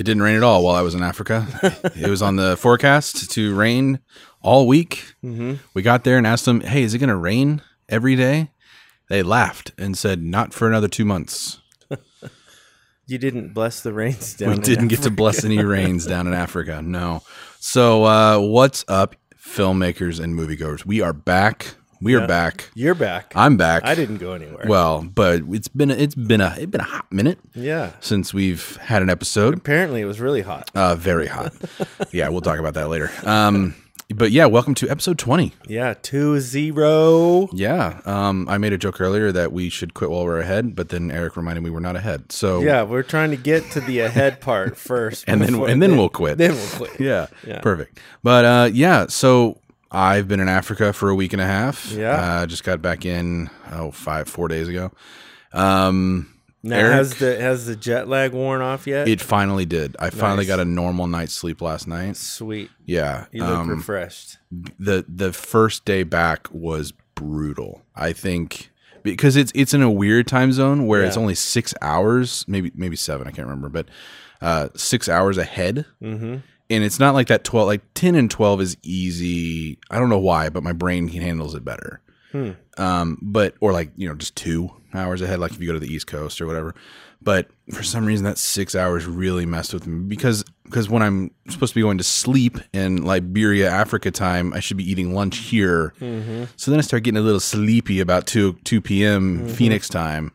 It didn't rain at all while I was in Africa. it was on the forecast to rain all week. Mm-hmm. We got there and asked them, "Hey, is it going to rain every day?" They laughed and said, "Not for another two months." You didn't bless the rains down. we didn't get to bless any rains down in Africa. No. So, uh, what's up, filmmakers and moviegoers? We are back. We are Yeah. back. You're back. I'm back. I didn't go anywhere. Well, but it's been a, it's been a it's been a hot minute yeah. since we've had an episode. Apparently, it was really hot. Uh, very hot. yeah, we'll talk about that later. Um, but yeah, welcome to episode twenty. Yeah, two zero. Yeah, um, I made a joke earlier that we should quit while we're ahead, but then Eric reminded me we're not ahead. So Yeah, we're trying to get to the ahead part first, And then- and then we'll quit. Then we'll quit. yeah, Yeah. perfect. But uh, yeah, so I've been in Africa for a week and a half. Yeah. uh, just got back in oh five four days ago. Um, Now, Eric? has the has the jet lag worn off yet? it finally did. I finally got a normal night's sleep last night. Sweet. Yeah, You look um, refreshed. the the first day back was brutal. I think because it's it's in a weird time zone where it's only six hours, maybe maybe seven, I can't remember, but uh, six hours ahead. Mm-hmm. And it's not like that twelve, like ten and twelve is easy. I don't know why, but my brain handles it better. Hmm. Um, but or like you know just two hours ahead, like if you go to the East Coast or whatever. But for some reason, that six hours really messed with me because because when I'm supposed to be going to sleep in Liberia, Africa time, I should be eating lunch here. Mm-hmm. So then I start getting a little sleepy about two two p.m. Phoenix time,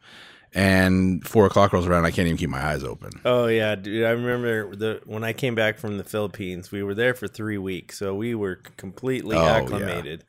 and four o'clock rolls around. I can't even keep my eyes open. Oh yeah, dude. I remember the when I came back from the Philippines. We were there for three weeks, so we were completely Oh, yeah. acclimated.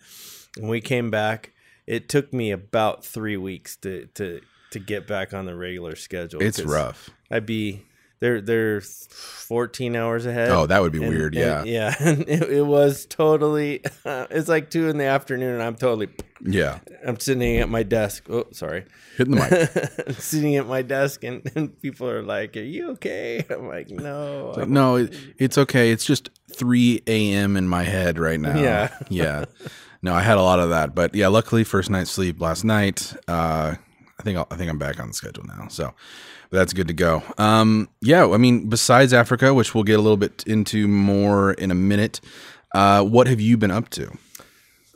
When we came back, it took me about three weeks to to to get back on the regular schedule. It's rough. I'd be they're they're fourteen hours ahead. Oh, that would be And- weird. and- Yeah, yeah. And it, it was totally. it's like two in the afternoon, and I'm totally. yeah. I'm sitting at my desk. Oh, sorry. Hitting the mic. Sitting at my desk, and, and people are like, "Are you okay?" I'm like, "No." Like, no, it, it's okay. It's just 3 a.m. in my head right now. Yeah. yeah. No, I had a lot of that, but yeah, luckily first night's sleep last night. Uh, I think I'll, I think I'm back on the schedule now, so that's good to go. Um, yeah, I mean, besides Africa, which we'll get a little bit into more in a minute, uh, what have you been up to?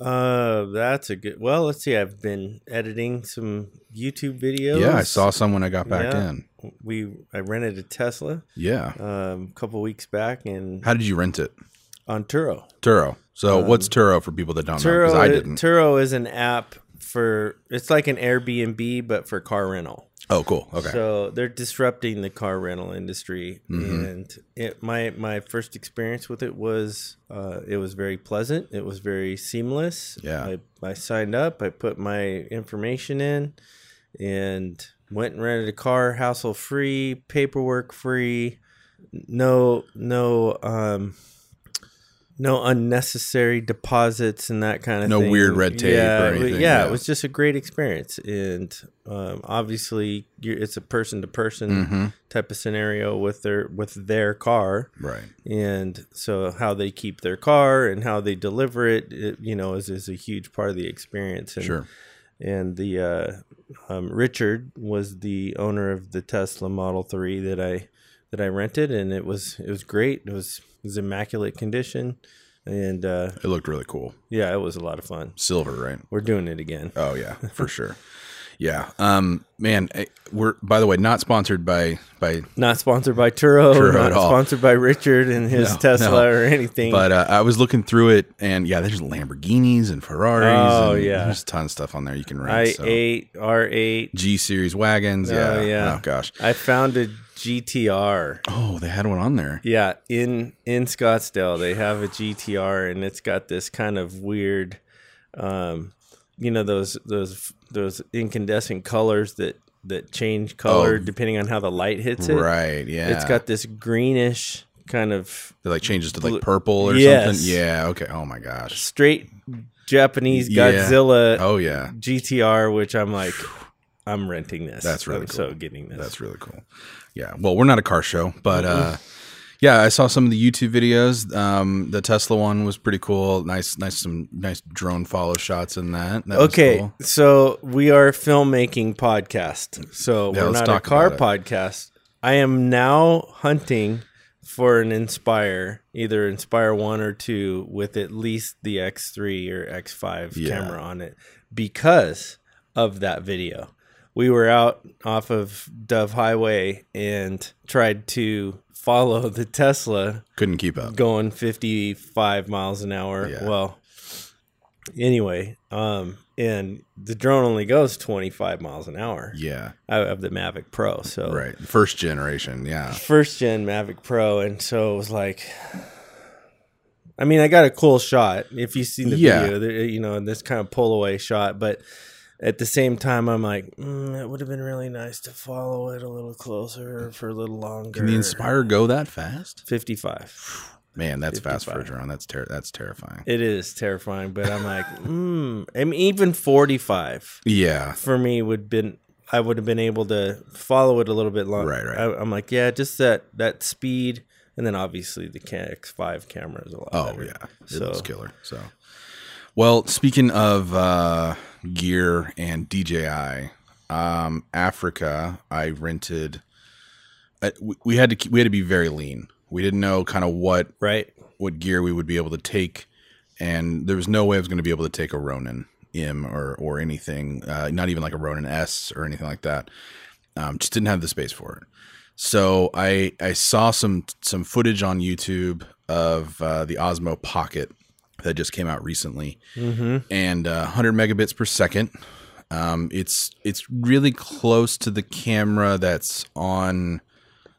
Uh, that's a good. Well, let's see. I've been editing some YouTube videos. Yeah, I saw some when I got back Yeah. in. We I rented a Tesla Yeah. um, a couple weeks back, and How did you rent it? on Turo. Turo. So what's Turo for people that don't know? Because i- didn't. Turo is an app for. It's like an Airbnb, but for car rental. Oh, cool. Okay. So they're disrupting the car rental industry, Mm-hmm. and it, my my first experience with it was uh, it was very pleasant. It was very seamless. Yeah. I, I signed up. I put my information in, and went and rented a car, hassle free, paperwork free, no no um. No unnecessary deposits and that kind of thing. No thing. weird red tape yeah, it anything, Yeah, yeah. it was just a great experience, and um, obviously, you're, it's a person to person type of scenario with their with their car, right. and so how they keep their car and how they deliver it, it you know, is is a huge part of the experience. And, Sure. And the uh, um, Richard was the owner of the Tesla Model Three that I that I rented, and it was it was great. It was it was immaculate condition, and uh, It looked really cool. yeah, it was a lot of fun. Silver, right? We're doing it again. Oh yeah, for sure. Yeah. Um man, eh, we're by the way not sponsored by by Not sponsored by Turo, Turo not sponsored by Richard and his No, Tesla no. or anything. but uh, I was looking through it and yeah, there's Lamborghinis and Ferraris Oh, and yeah. there's a ton of stuff on there you can rent. I so. eight R eight. G series wagons, Oh, yeah. yeah. Oh gosh. I found a GTR. Oh, they had one on there. Yeah, in in Scottsdale, they have a GTR, and it's got this kind of weird, um, you know those those those incandescent colors that that change color Oh. depending on how the light hits it. Right, yeah. It's got this greenish kind of it like changes to like purple or Yes. something. Yeah, okay. Oh my gosh. straight Japanese Yeah. Godzilla Oh yeah. GTR, which I'm like, I'm renting this. That's really I'm cool. so getting this. That's really cool. Yeah. Well, we're not a car show, but uh yeah, I saw some of the YouTube videos. Um, the Tesla one was pretty cool. Nice, nice, some nice drone follow shots in that. that was Okay, cool. so we are filmmaking podcast. So Yeah, we're not a car podcast. I am now hunting for an Inspire, either Inspire 1 or 2 with at least the X3 or X5 Yeah. camera on it because of that video. We were out off of Dove Highway and tried to follow the Tesla couldn't keep up. going 55 miles an hour. Yeah. Well, anyway, um, and the drone only goes 25 miles an hour Yeah, out of the Mavic Pro. So right. First generation. Yeah, first gen Mavic Pro, and so it was like, I mean, I got a cool shot. If you've seen the Yeah. video, you know, this kind of pull away shot, but. At the same time, I'm like, mm, it would have been really nice to follow it a little closer for a little longer. can the Inspire go that fast? 55. Man, that's fast for a drone. That's ter- that's terrifying. It is terrifying, but I'm like, mm. I mean, even 45 Yeah, for me would been I would have been able to follow it a little bit longer. Right, right. I, I'm like, yeah, just that that speed, and then obviously the X5 camera is a lot. Oh better. yeah, it So- was killer. So, well, speaking of uh, gear and DJI, um, Africa, I rented. Uh, we, we had to keep, we had to be very lean. We didn't know kind of what right. what gear we would be able to take, and there was no way I was going to be able to take a Ronin M or or anything, uh, not even like a Ronin S or anything like that. Um, just didn't have the space for it. So I I saw some some footage on YouTube of uh, the Osmo Pocket that just came out recently, Mm-hmm. and uh, 100 megabits per second. Um, it's it's really close to the camera that's on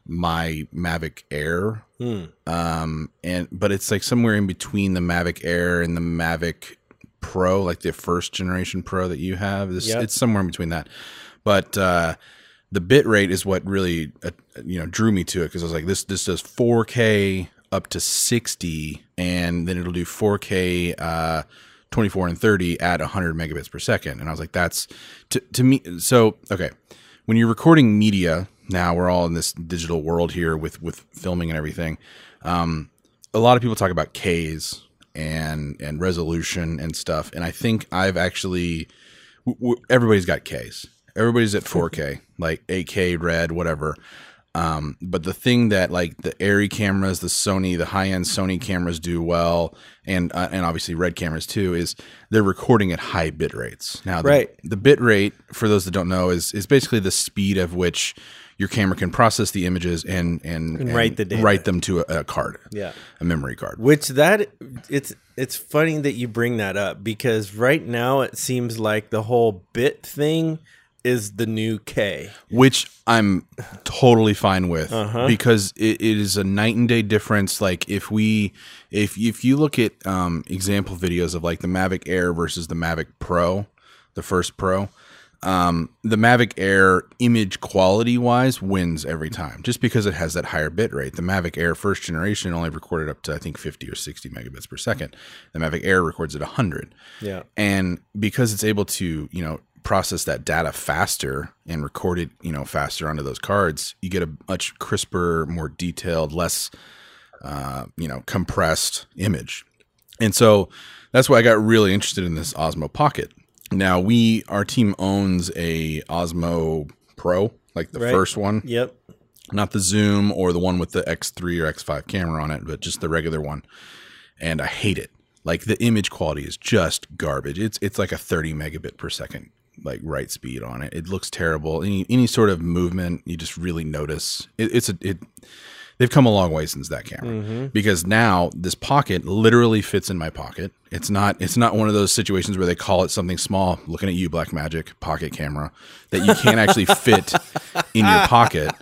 my Mavic Air Hmm. um and but it's like somewhere in between the Mavic Air and the Mavic Pro like the first generation Pro that you have this Yep. it's somewhere in between that but uh the bit rate is what really uh, you know drew me to it because I was like this this does 4k up to 60 and then it'll do 4k uh 24 and 30 at 100 megabits per second and I was like that's to to me so okay when you're recording media now we're all in this digital world here with with filming and everything um, a lot of people talk about Ks and and resolution and stuff, and I think I've actually w- w- everybody's got Ks. Everybody's at 4K, like 8K, red, whatever. Um, but the thing that like the ARRI cameras, the Sony, the high end Sony cameras do well, and uh, and obviously red cameras too, is they're recording at high bit rates. Now, the, Right. the bit rate for those that don't know is is basically the speed of which your camera can process the images and and, And write the data. write them to a, a card, Yeah. a memory card. Which that it's it's funny that you bring that up because right now it seems like the whole bit thing is the new K. which I'm totally fine with Uh-huh. because it, it is a night and day difference. Like if we, if if you look at um, example videos of like the Mavic Air versus the Mavic Pro, the first Pro, um, the Mavic Air image quality wise wins every time just because it has that higher bit rate. The Mavic Air first generation only recorded up to I think 50 or 60 megabits per second. The Mavic Air records at 100 Yeah. and because it's able to you know process that data faster and record it you know faster onto those cards you get a much crisper more detailed less uh, you know compressed image. And so that's why i got really interested in this osmo pocket. Now we our team owns a osmo pro like the Right. first one. Yep. not the zoom or the one with the x3 or x5 camera on it but just the regular one. And i hate it. Like the image quality is just garbage. It's it's like a 30 megabit per second like write speed on it. It looks terrible. Any any sort of movement you just really notice. It, it's a it they've come a long way since that camera. Because now this pocket literally fits in my pocket. It's not it's not one of those situations where they call it something small looking at you Blackmagic pocket camera that you can't actually fit in your pocket.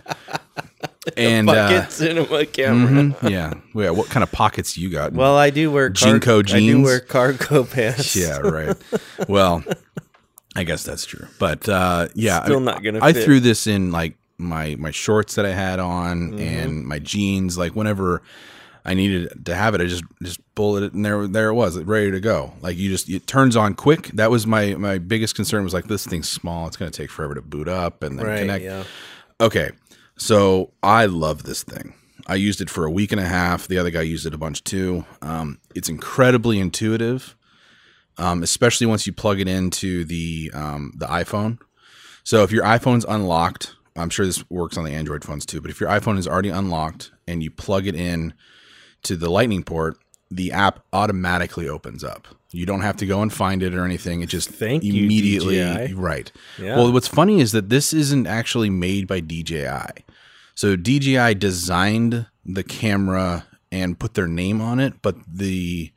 And uh, cinema camera. mhm, yeah. Yeah what kind of pockets you got? Well, I do wear car- Jinko I do wear cargo pants. yeah right. Well i guess that's true but uh yeah I mean, not gonna i fit. threw this in like my my shorts that i had on Mm-hmm. and my jeans like whenever i needed to have it i just just bullet it and there there it was ready to go like you just it turns on quick that was my my biggest concern was like this thing's small it's going to take forever to boot up and then Right. connect Yeah. Okay. So I love this thing. I used it for a week and a half. The other guy used it a bunch too. Um, it's incredibly intuitive, um, especially once you plug it into the um, the iPhone. So if your iPhone's unlocked, I'm sure this works on the Android phones too. But if your iPhone is already unlocked and you plug it in to the Lightning port, the app automatically opens up. You don't have to go and find it or anything. It just Thank you, immediately DJI. right. Yeah. Well, what's funny is that this isn't actually made by DJI. So DJI designed the camera and put their name on it, but the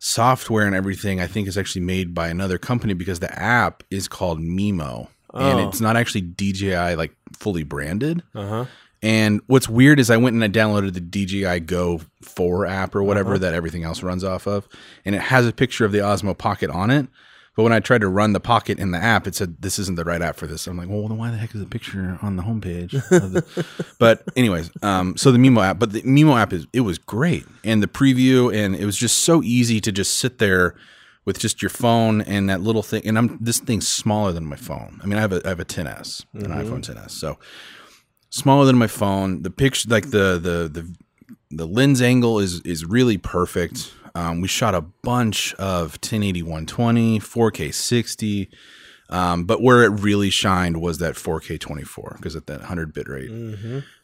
software and everything I think is actually made by another company because the app is called Mimo. And Oh. it's not actually DJI like fully branded. Uh huh. And what's weird is I went and I downloaded the DJI Go 4 app or whatever Uh-huh. that everything else runs off of. And it has a picture of the Osmo Pocket on it. But when I tried to run the Pocket in the app, it said this isn't the right app for this. I'm like, well, then why the heck is the picture on the homepage? of the-" but anyways, um, so the Mimo app, but the Mimo app is it was great, and the preview, and it was just so easy to just sit there with just your phone and that little thing. And I'm this thing's smaller than my phone. I mean, I have a I have a 10s, an iPhone 10s, so smaller than my phone. The picture, like the the the the lens angle is is really perfect. Um, we shot a bunch of 1080 120, 4K 60, um, but where it really shined was that 4K 24 because at that 100 bit rate,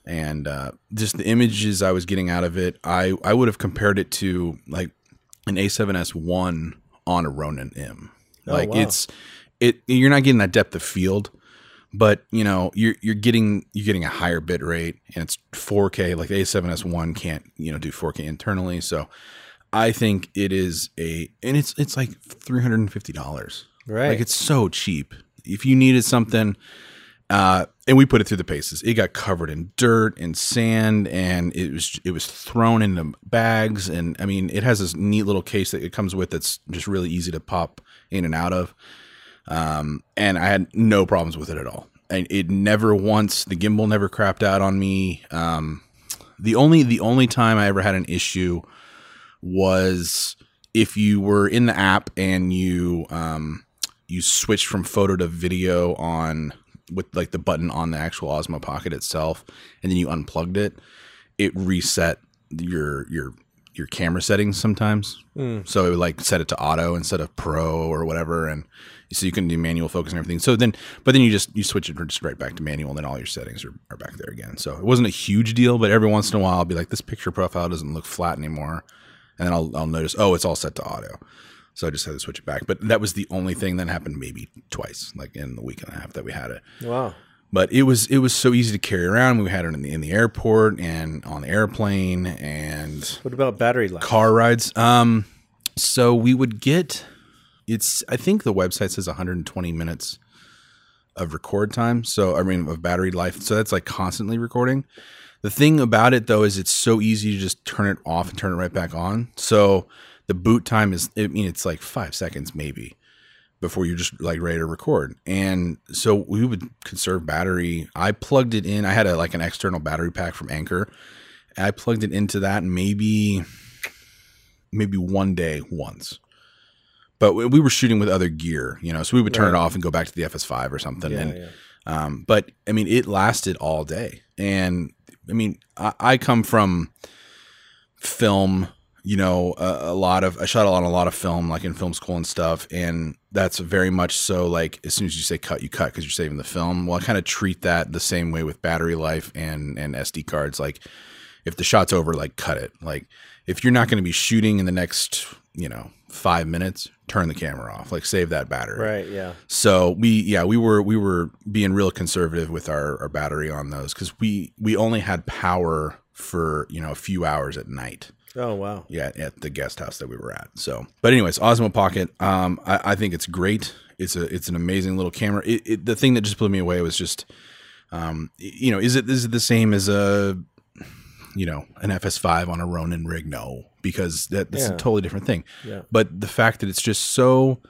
and uh, just the images I was getting out of it, I I would have compared it to like an A7S one on a Ronin M. Like wow. it's it you're not getting that depth of field but you know you're you're getting you're getting a higher bit rate and it's 4K like the A7S1 can't you know do 4K internally so I think it is a and it's it's like $350 Right. like it's so cheap if you needed something uh and we put it through the paces it got covered in dirt and sand and it was it was thrown into bags and I mean it has this neat little case that it comes with that's just really easy to pop in and out of um, and I had no problems with it at all. And it never once the gimbal never crapped out on me. Um, the only the only time I ever had an issue was if you were in the app and you um, you switched from photo to video on with like the button on the actual Osmo Pocket itself, and then you unplugged it, it reset your your your camera settings sometimes. So it would like set it to auto instead of pro or whatever, and so you can do manual focus and everything. So then, but then you just you switch it just right back to manual, and then all your settings are, are back there again. So it wasn't a huge deal, but every once in a while, I'll be like, this picture profile doesn't look flat anymore, and then I'll I'll notice, oh, it's all set to auto. So I just had to switch it back. But that was the only thing that happened maybe twice, like in the week and a half that we had it Wow. but it was it was so easy to carry around. We had it in the in the airport and on the airplane and What about battery life? car rides. Um, so we would get it's I think the website says 120 minutes of record time. So I mean of battery life. So that's like constantly recording. The thing about it though is it's so easy to just turn it off and turn it right back on. So the boot time is I mean it's like five seconds maybe before you're just like ready to record. And so we would conserve battery. I plugged it in. I had a like an external battery pack from Anker. I plugged it into that maybe maybe one day once. But we we were shooting with other gear, you know, so we would turn it off and go back to the FS5 or something. Yeah, and yeah. um, but I mean, it lasted all day. And I mean, I, I come from film, you know, a, a lot of, I shot on a lot of film, like in film school and stuff. And that's very much so like, as soon as you say cut, you cut because you're saving the film. Well, I kind of treat that the same way with battery life and, and SD cards. Like, if the shot's over, like, cut it. Like, if you're not going to be shooting in the next, you know, five minutes, turn the camera off. Like, save that battery. Right. Yeah. So we yeah we were we were being real conservative with our, our battery on those because we we only had power for you know a few hours at night. Oh wow. Yeah, at the guest house that we were at. So, but anyways, Osmo Pocket. Um, I, I think it's great. It's a it's an amazing little camera. It, it, the thing that just blew me away was just, um, you know, is it is it the same as a, you know, an FS5 on a Ronin rig? No, because that, that's Yeah. a totally different thing. Yeah. But the fact that it's just so,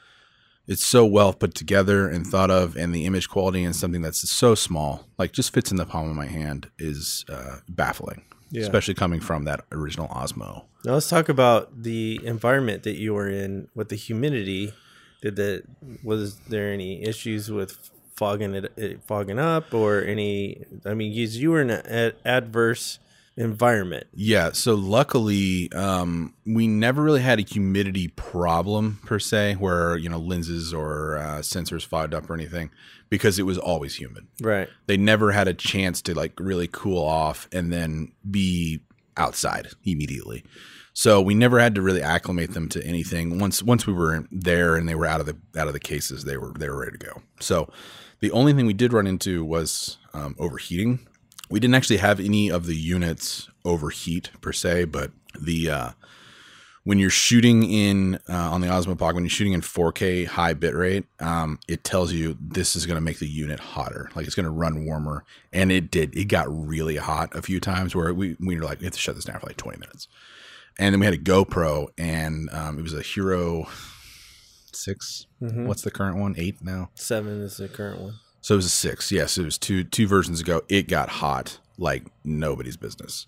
it's so well put together and thought of, and the image quality and something that's so small, like just fits in the palm of my hand, is uh, baffling. Yeah. Especially coming from that original Osmo. Now let's talk about the environment that you were in with the humidity. Did that was there any issues with fogging it, it fogging up or any? I mean, you, you were in an ad- adverse environment. Yeah, so luckily, um, we never really had a humidity problem per se, where you know lenses or uh, sensors fogged up or anything, because it was always humid. Right. They never had a chance to like really cool off and then be outside immediately. So we never had to really acclimate them to anything. Once once we were there and they were out of the out of the cases, they were they were ready to go. So the only thing we did run into was um, overheating. We didn't actually have any of the units overheat per se, but the uh, when you're shooting in uh, on the Osmo Pocket, when you're shooting in 4K high bitrate, um, it tells you this is going to make the unit hotter. Like it's going to run warmer, and it did. It got really hot a few times where we we were like, we have to shut this down for like 20 minutes, and then we had a GoPro, and um, it was a Hero 6 What's the current one? Eight now. Seven is the current one. So it was a six. Yes, it was two two versions ago. It got hot like nobody's business.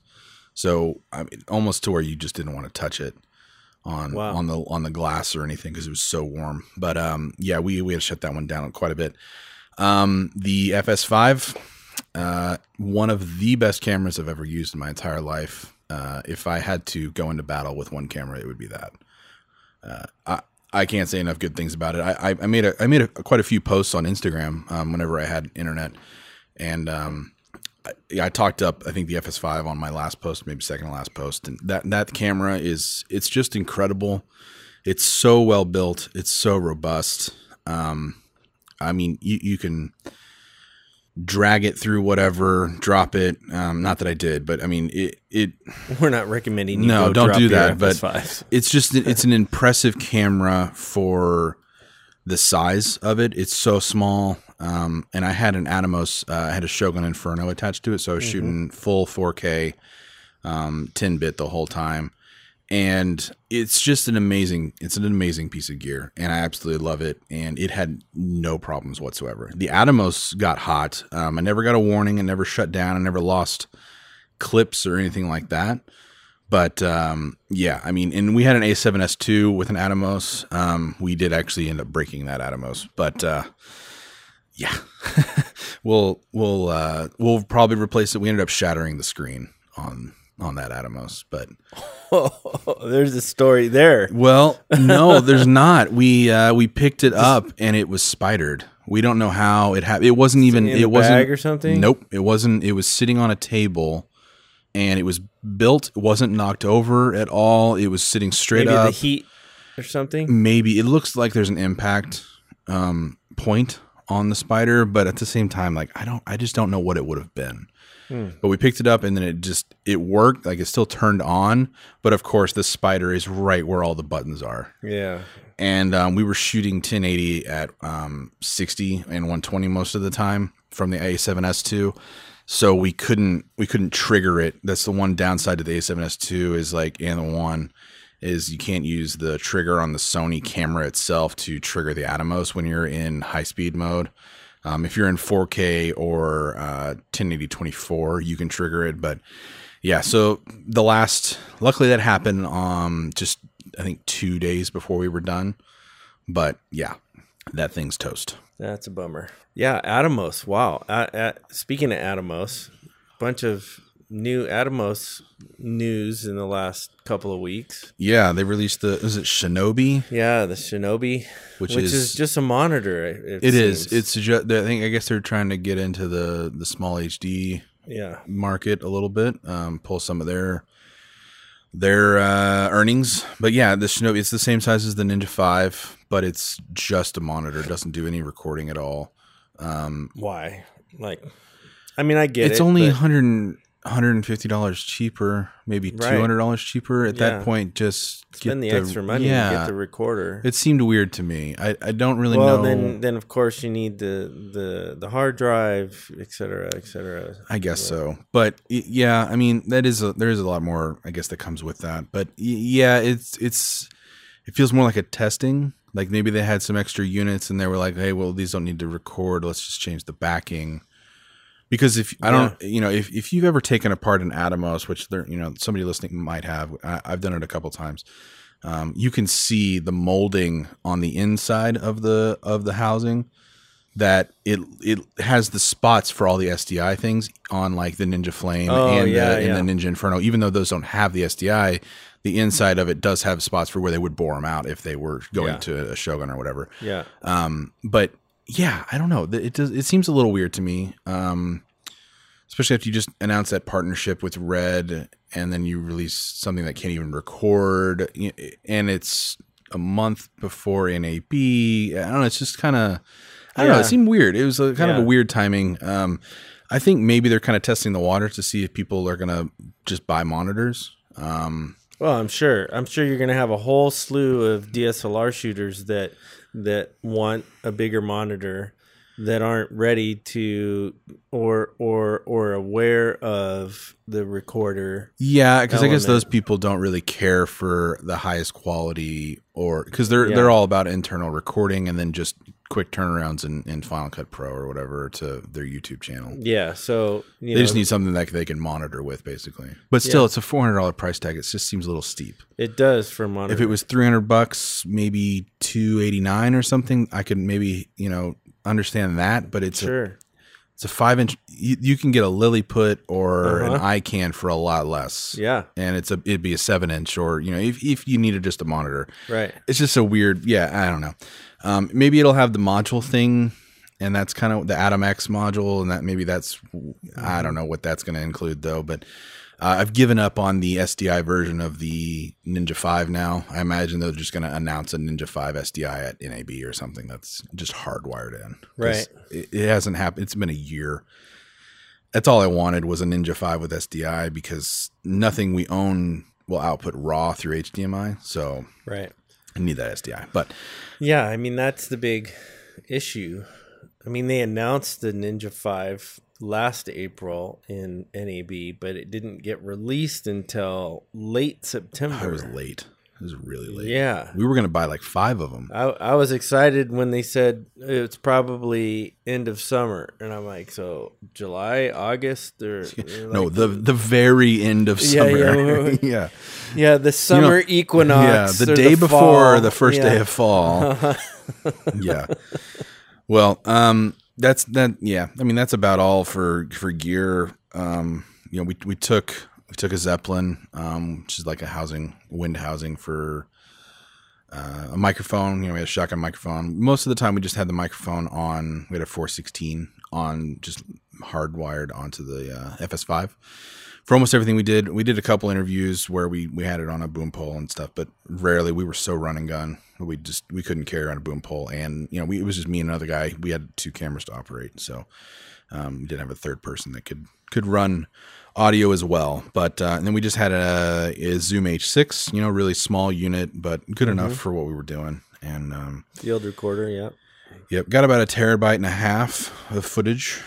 So I mean, almost to where you just didn't want to touch it on Wow. on the on the glass or anything because it was so warm. But um, yeah, we we had to shut that one down quite a bit. Um, the FS5, uh, one of the best cameras I've ever used in my entire life. Uh, if I had to go into battle with one camera, it would be that. Uh, I I can't say enough good things about it. I I, made a I made a, quite a few posts on Instagram um, whenever I had internet, and um, I, I talked up I think the FS5 on my last post, maybe second to last post, and that that camera is it's just incredible. It's so well built. It's so robust. Um, I mean, you you can drag it through whatever, drop it. Um, not that I did, but I mean it it We're not recommending you No, go don't drop do that, but- FS5s. it's just it's an impressive camera for the size of it. It's so small. Um, and I had an Atomos, uh, I had a Shogun Inferno attached to it, so I was shooting full 4K, um, 10 bit the whole time. And it's just an amazing, it's an amazing piece of gear, and I absolutely love it. And it had no problems whatsoever. The Atomos got hot. Um, I never got a warning. I never shut down. I never lost clips or anything like that. But um, yeah, I mean, and we had an A7S2 with an Atomos. Um, we did actually end up breaking that Atomos, but uh, yeah, we'll we'll uh, we'll probably replace it. We ended up shattering the screen on on that Atomos, but There's a story there. well, no, there's not. We uh, we picked it up and it was spidered. We don't know how it happened. It wasn't even. in it a wasn't bag or something? Nope. It wasn't. It was sitting on a table, and it was built. It wasn't knocked over at all. It was sitting straight Maybe up. the heat or something. Maybe it looks like there's an impact um, point on the spider, but at the same time, like I don't. I just don't know what it would have been. Hmm. But we picked it up and then it just it worked. Like it still turned on, but of course the spider is right where all the buttons are Yeah. and um, we were shooting 1080 at um, 60 and 120 most of the time from the A7S2. So we couldn't we couldn't trigger it. That's the one downside to the A7S2 is like and the one is you can't use the trigger on the Sony camera itself to trigger the Atomos when you're in high speed mode. Um, if you're in 4K or uh, 1080 24, you can trigger it. But yeah, so the last, luckily that happened um, just I think two days before we were done. But yeah, that thing's toast. That's a bummer. Yeah, Atomos. Wow. Uh, uh, speaking of Atomos, bunch of new Atomos news in the last couple of weeks. Yeah, they released the is it Shinobi? Yeah, the Shinobi, Which which, is- is, just a monitor. It, It is. It's ju- I think I guess they're trying to get into the the SmallHD yeah. market a little bit, um, pull some of their their uh, earnings. But yeah, the Shinobi it's the same size as the Ninja Five, but it's just a monitor. It doesn't do any recording at all. Um, Why? Like, I mean, I get it's it. only but- 100 $150 cheaper, maybe Right. $200 cheaper. At Yeah. that point, just spend the get extra money Yeah, to get the recorder. it seemed weird to me. I, I don't really well, know. then, then of course you need the the the hard drive, et cetera, et cetera. I guess so, but yeah, I mean that is a, there is a lot more I guess that comes with that. But yeah, it's it's it feels more like a testing. Like maybe they had some extra units and they were like, hey, well these don't need to record. Let's just change the backing. Because if I don't, you know, if, if you've ever taken apart an Atomos, which there, you know, somebody listening might have, I, I've done it a couple times. Um, you can see the molding on the inside of the of the housing, that it it has the spots for all the SDI things on like the Ninja Flame Oh, and, yeah, the, yeah. and the Ninja Inferno. Even though those don't have the SDI, the inside of it does have spots for where they would bore them out if they were going Yeah. to a Shogun or whatever. Yeah. Um, but yeah, I don't know. It does. It seems a little weird to me. Um, especially after you just announce that partnership with Red, and then you release something that can't even record, and it's a month before NAB. I don't know. It's just kind of. I don't know. It seemed weird. It was a, kind of a weird timing. Um, I think maybe they're kind of testing the water to see if people are gonna just buy monitors. Um, Well, I'm sure. I'm sure you're going to have a whole slew of DSLR shooters that that want a bigger monitor that aren't ready to or or or aware of the recorder. Yeah, because I guess those people don't really care for the highest quality, or because they're Yeah. they're all about internal recording and then just quick turnarounds in, in Final Cut Pro or whatever to their YouTube channel. Yeah, so you They know, just need something that they can monitor with, basically. But still, it's a four hundred dollar price tag. It just seems a little steep. it does for monitor. If it was three hundred bucks, maybe two eighty nine or something, I could maybe you know understand that. But it's a, sure. It's a five inch. You, you can get a Lilliput or an Uh-huh. Ikan for a lot less Yeah, and it's a it'd be a seven inch or you know if if you needed just a monitor right. it's just a weird yeah i don't know um, maybe it'll have the module thing and that's kind of the AtomX module and that maybe that's i don't know what that's going to include though but uh, i've given up on the sdi version of the ninja 5 now i imagine they're just going to announce a ninja 5 sdi at nab or something that's just hardwired in. Right. it, it hasn't happened it's been a year that's all I wanted was a Ninja 5 with SDI because nothing we own will output raw through HDMI. So Right. I need that SDI. But Yeah, I mean that's the big issue. I mean they announced the Ninja 5 last April in NAB, but it didn't get released until late September. I was late. It was really late. Yeah. We were going to buy like five of them. I, I was excited when they said it's probably end of summer, and I'm like, so July, August, or no, like- the the very end of Yeah, summer. yeah, Yeah, yeah. yeah, the summer equinox. Yeah, the day before fall. the first day of fall. yeah. Well, um, that's that. Yeah, I mean that's about all for for gear. Um, you know, we we took we took a Zeppelin, um, which is like a housing wind housing for uh, a microphone. You know, we had a shotgun microphone. Most of the time, we just had the microphone on. We had a 416 on, just hardwired onto the uh, FS5 for almost everything we did. We did a couple interviews where we we had it on a boom pole and stuff, but rarely we were so run and gun. We just we couldn't carry on a boom pole, and you know we, it was just me and another guy. We had two cameras to operate, so um, we didn't have a third person that could could run audio as well. But uh, and then we just had a, a Zoom H6, you know, really small unit, but good enough for what we were doing. And um, field recorder. Yeah, Yep, got about a terabyte and a half of footage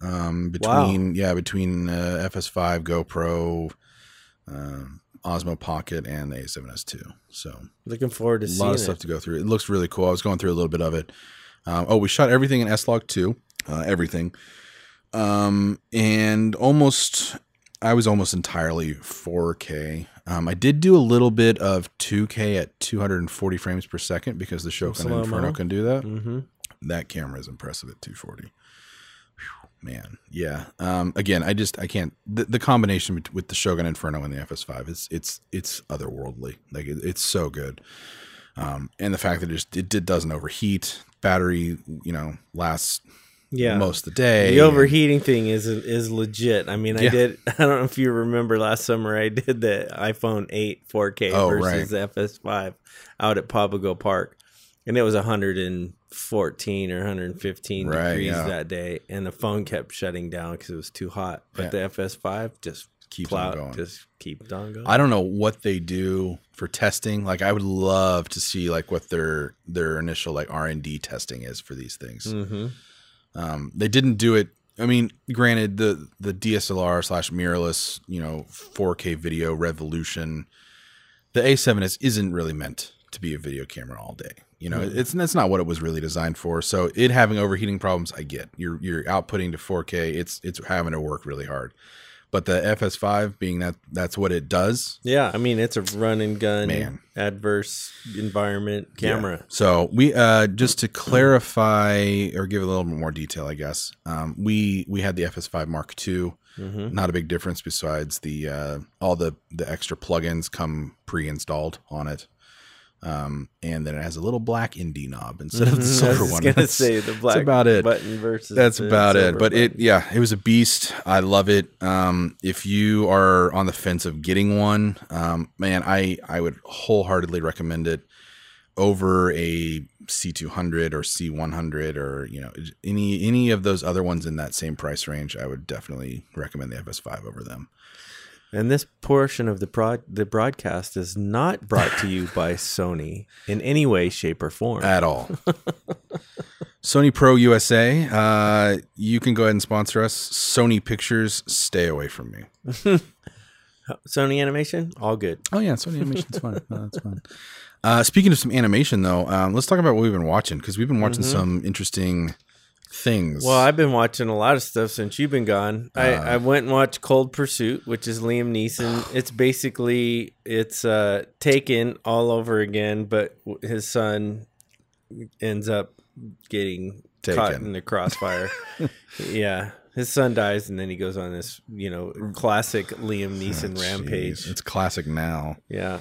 um, between yeah between uh, FS5, GoPro, um Osmo Pocket, and the A7S2. So looking forward to a lot of it. stuff to go through. It looks really cool. I was going through a little bit of it. Um, oh, we shot everything in S Log two, uh, everything, um, and almost. I was almost entirely 4K. Um, I did do a little bit of 2K at 240 frames per second because the Shogun. Inferno can do that. Mm-hmm. That camera is impressive at 240. Man, yeah. Um, again, I just I can't. The, the combination with the Shogun Inferno and the FS5 is it's it's otherworldly. Like it, it's so good. Um, and the fact that it just it, did doesn't overheat. Battery, you know, lasts Yeah, most of the day. The overheating thing is is legit. I mean, I Yeah. did. I don't know if you remember last summer. I did the iPhone 8 4K Oh, versus the FS5 out at Papago Park, and it was 114 or 115 Right, degrees yeah. that day, and the phone kept shutting down because it was too hot. But Yeah. the FS5 just Keeps plow- on going. just keep on going. I don't know what they do for testing. Like I would love to see like what their their initial like R and D testing is for these things. mm-hmm. Um, they didn't do it. I mean, granted, the the DSLR slash mirrorless, you know, 4K video revolution, the A7S isn't really meant to be a video camera all day. You know, Mhm. it's that's not what it was really designed for. So it having overheating problems, I get. You're you're outputting to 4K. It's it's having to work really hard. but the FS5 being that that's what it does. Yeah, I mean it's a run and gun Man. adverse environment camera. Yeah. So we uh just to clarify or give a little bit more detail, I guess. Um, we we had the FS5 Mark II. Mm-hmm. Not a big difference besides the uh, all the the extra plugins come pre-installed on it. Um, and then it has a little black ND knob instead of the I silver was one. gonna That's- say the black about it. button versus That's about it. But it, yeah, it was a beast. I love it. Um, if you are on the fence of getting one, um, man, I I would wholeheartedly recommend it over a C200 or C100 or you know any any of those other ones in that same price range. I would definitely recommend the FS5 over them. And this portion of the prod, the broadcast is not brought to you by Sony in any way, shape, or form. at all. Sony Pro USA, uh, you can go ahead and sponsor us. Sony Pictures, stay away from me. Sony Animation, all good. Oh yeah, Sony Animation's fine. No, that's fine. Uh, speaking of some animation, though, um, let's talk about what we've been watching because we've been watching some interesting things. Well, I've been watching a lot of stuff since you've been gone. I, I went and watched Cold Pursuit, which is Liam Neeson. It's basically it's uh, taken all over again, but his son ends up getting caught in the crossfire. yeah, his son dies, and then he goes on this you know classic Liam Neeson rampage. Jeez, it's classic now. Yeah.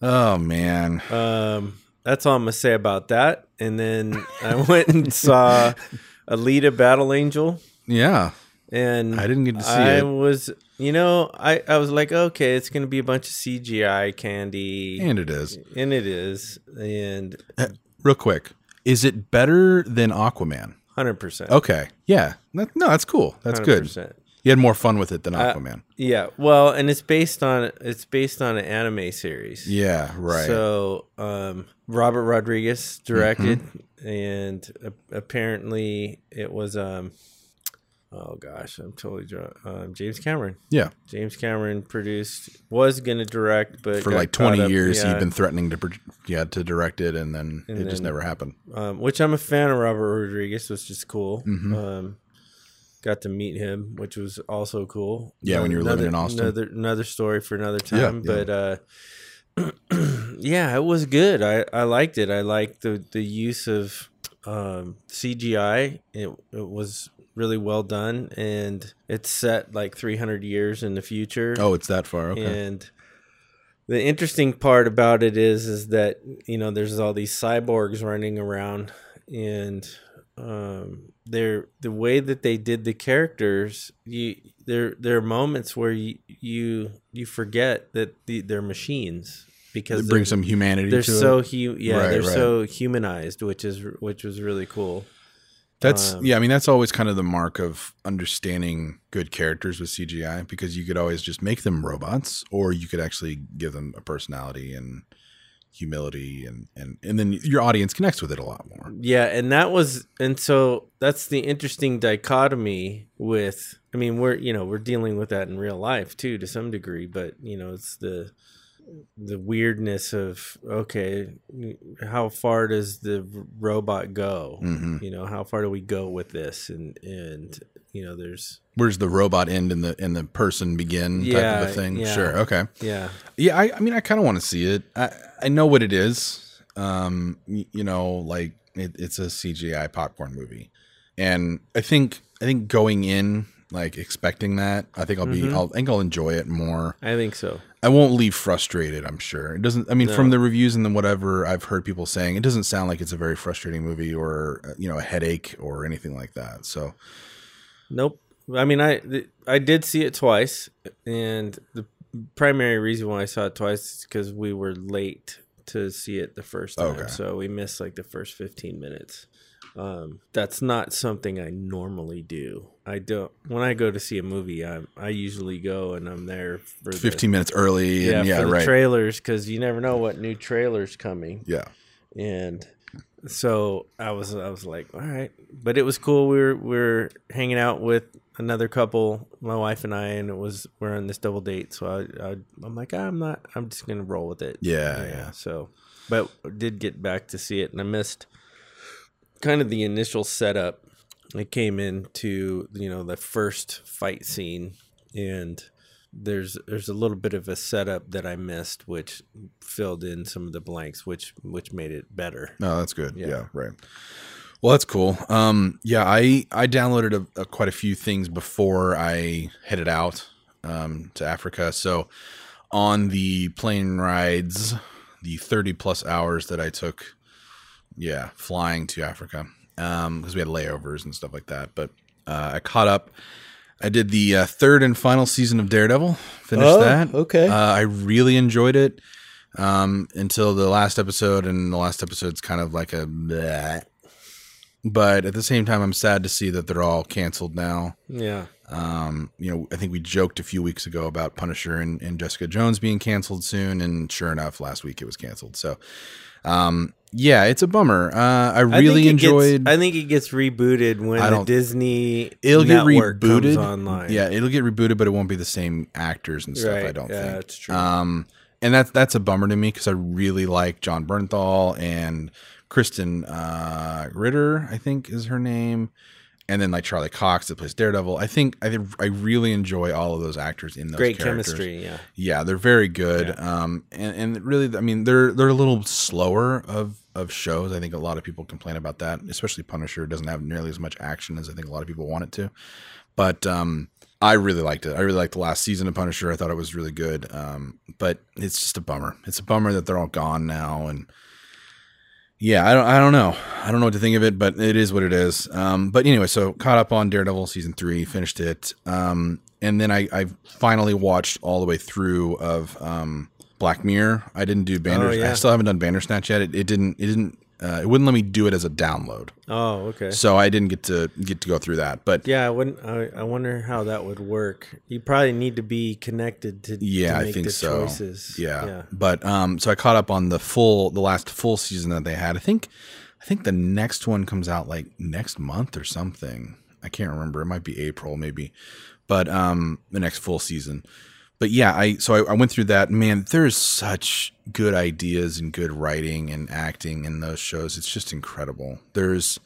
Oh man, Um, that's all I'm gonna say about that. And then I went and saw Alita Battle Angel, yeah, and I didn't get to see it. I it. was, you know, I I was like, okay, it's gonna be a bunch of CGI candy, and it is. and it is, and uh, Real quick, is it better than Aquaman? hundred percent, Okay, yeah, that, no, that's cool. That's good. You had more fun with it than Uh, Aquaman. Yeah, well, and it's based on it's based on an anime series. yeah, right. So, um, Robert Rodriguez directed, Mm-hmm. and apparently it was, um, oh gosh, I'm totally drunk. Um, James Cameron. yeah, James Cameron produced, was gonna direct, but for like caught twenty up- years, yeah, he'd been threatening to, yeah, to direct it, and then And it just never happened. um, which I'm a fan of Robert Rodriguez, which is cool. Mhm. Got to meet him, which was also cool. Yeah, when you were living in Austin. Another another story for another Yeah, time. yeah. But uh, yeah, it was good. I, I liked it. I liked the the use of um, CGI. It it was really well done, and it's set like 300 years in the future. Oh, it's that far. Okay. And the interesting part about it is is that you know there's all these cyborgs running around and um they're the way that they did the characters you there there are moments where you you, you forget that the, they're machines because it brings some humanity they're to so it. hu- yeah Right, they're right. so humanized which is which was really cool That's um, yeah. I mean, that's always kind of the mark of understanding good characters with CGI because you could always just make them robots, or you could actually give them a personality and humility, and and and then your audience connects with it a lot more. Yeah, and that was and so that's the interesting dichotomy with I mean, we're you know, we're dealing with that in real life too to some degree, but you know, it's the the weirdness of okay, how far does the robot go? hmm You know, how far do we go with this and and you know, there's Where's the robot end and the and the person begin type Yeah, of a thing? yeah. Sure. Okay. yeah. Yeah. I, I mean, I kind of want to see it. I I know what it is. Um, you know, like it, it's a CGI popcorn movie, and I think I think going in like expecting that, I think I'll be Mhm. I'll I think I'll enjoy it more. I think so. I won't leave frustrated. I'm sure it doesn't. I mean, No. from the reviews and the whatever I've heard people saying, it doesn't sound like it's a very frustrating movie or uh, you know a headache or anything like that. So Nope. I mean, I I did see it twice, and the primary reason why I saw it twice is because we were late to see it the first time, Okay. so we missed like the first fifteen minutes. Um, that's not something I normally do. I don't. When I go to see a movie, I I usually go and I'm there for 15 minutes early. Yeah, and yeah, for the right. trailers because you never know what new trailers coming yeah. and so I was I was like, all right, but it was cool. We were we are hanging out with another couple, my wife and I, and it was we're on this double date. So I, I I'm like, ah, I'm not. I'm just gonna roll with it. Yeah, yeah. So, but did get back to see it, and I missed kind of the initial setup. I came into you know the first fight scene, and there's there's a little bit of a setup that I missed, which filled in some of the blanks, which which made it better. No, that's good. Yeah. Yeah. right. Well, that's cool. Um, yeah, I I downloaded a, a, quite a few things before I headed out um, to Africa. So on the plane rides, the thirty plus hours that I took, yeah, flying to Africa um, because we had layovers and stuff like that. But uh, I caught up. I did the uh, third and final season of Daredevil. Finished Oh, that. okay. Uh, I really enjoyed it um, until the last episode, and the last episode's kind of like a. bleh. But at the same time, I'm sad to see that they're all canceled now. Yeah. Um, you know, I think we joked a few weeks ago about Punisher and, and Jessica Jones being canceled soon, and sure enough, last week it was canceled. So, um, yeah, it's a bummer. Uh, I I really it enjoyed. Gets, I think it gets rebooted when I the Disney it'll get network rebooted online. Yeah, it'll get rebooted, but it won't be the same actors and stuff. Right. I don't Yeah, think. that's true. Um, and that's that's a bummer to me because I really like Jon Bernthal and Krysten uh, Ritter. I think is her name, and then like Charlie Cox that plays Daredevil. I think I think I really enjoy all of those actors in those Great characters. chemistry. Yeah. Yeah, they're very good. Um, and, and really, I mean, they're they're a little slower of of shows. I think a lot of people complain about that, especially Punisher doesn't have nearly as much action as I think a lot of people want it to. But um, I really liked it. I really liked the last season of Punisher. I thought it was really good. Um, but it's just a bummer. It's a bummer that they're all gone now. And yeah, I don't I don't know. I don't know what to think of it, but it is what it is. Um, but anyway, so caught up on Daredevil season three, finished it. Um, and then I, I finally watched all the way through of um, Black Mirror. I didn't do Bandersnatch. yeah. I still haven't done Bandersnatch yet. It, it didn't. It didn't. Uh, it wouldn't let me do it as a download, Oh, okay. so I didn't get to get to go through that. But Yeah, I wouldn't. I, I wonder how that would work. You probably need to be connected to. yeah, to I think the so. Choices. Yeah. yeah. but um, so I caught up on the full, the last full season that they had. I think, I think the next one comes out like next month or something. I can't remember. It might be April, maybe, but um, the next full season. But yeah, I so I, I went through that. Man, there's such good ideas and good writing and acting in those shows. It's just incredible. There's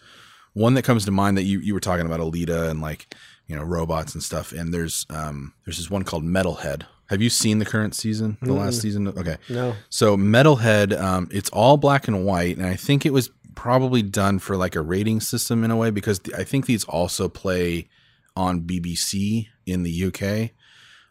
one that comes to mind that you you were talking about Alita and like you know robots and stuff. And there's um there's this one called Metalhead. Have you seen the current season? The last season? Okay. No. So Metalhead, um, it's all black and white, and I think it was probably done for like a rating system in a way because th- I think these also play on BBC in the UK.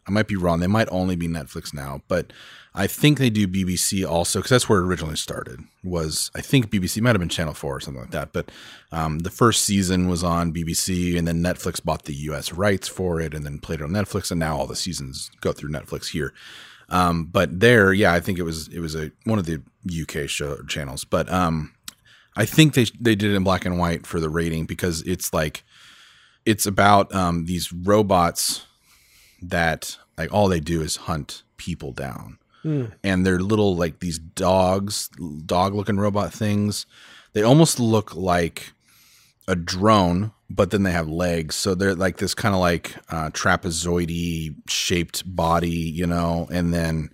I might be wrong; they might only be Netflix now, but I think they do BBC also because that's where it originally started. Was I think BBC might have been Channel Four or something like that, but um, the first season was on BBC, and then Netflix bought the US rights for it, and then played it on Netflix, and now all the seasons go through Netflix here. Um, but there, yeah, I think it was it was a one of the UK show channels. But um, I think they they did it in black and white for the rating because it's like it's about um, these robots that like all they do is hunt people down, and they're little like these dogs, dog looking robot things. They almost look like a drone, but then they have legs. So they're like this kind of like uh, trapezoidy shaped body, you know, and then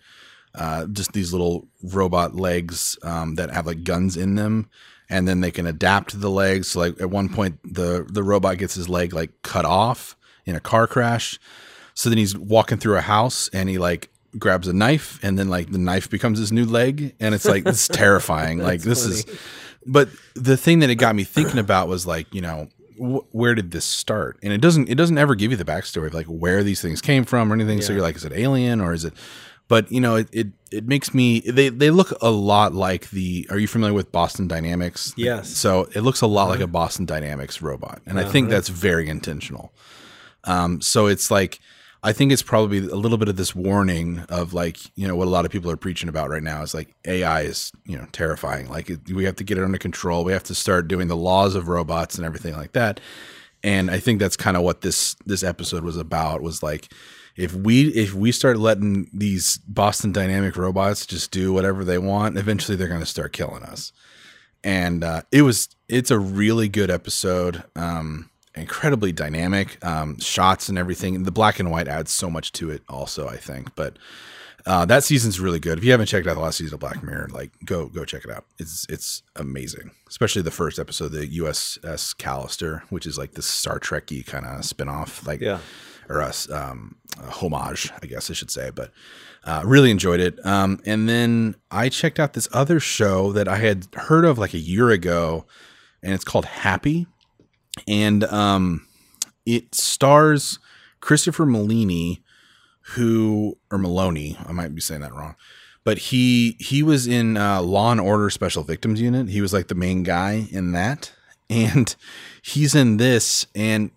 uh, just these little robot legs um, that have like guns in them. And then they can adapt to the legs. So like at one point, the the robot gets his leg like cut off in a car crash. So then he's walking through a house and he like grabs a knife and then like the knife becomes his new leg and it's like it's terrifying. like this is but the thing that it got me thinking about was like, you know, wh- where did this start? And it doesn't it doesn't ever give you the backstory of like where these things came from or anything. So you're like, is it alien or is it? But you know, it, it it makes me they they look a lot like the. Are you familiar with Boston Dynamics? Yes. So it looks a lot like a Boston Dynamics robot, and I think that's very intentional. Um, so it's like I think it's probably a little bit of this warning of like you know what a lot of people are preaching about right now is like AI is you know terrifying. Like we have to get it under control. We have to start doing the laws of robots and everything like that. And I think that's kind of what this this episode was about. Was like if we if we start letting these Boston Dynamic robots just do whatever they want, eventually they're going to start killing us and uh, it was it's a really good episode um incredibly dynamic um shots and everything the black and white adds so much to it also i think but uh that season's really good if you haven't checked out the last season of black mirror like go go check it out it's it's amazing especially the first episode the uss callister which is like this star trekky kind of spin-off like Yeah. or a s- um, homage, I guess I should say. But uh, really enjoyed it. Um, and then I checked out this other show that I had heard of like a year ago, and it's called Happy, and um, it stars Christopher Malini, who or Maloney, I might be saying that wrong, but he he was in uh, Law and Order Special Victims Unit. He was like the main guy in that, and he's in this, and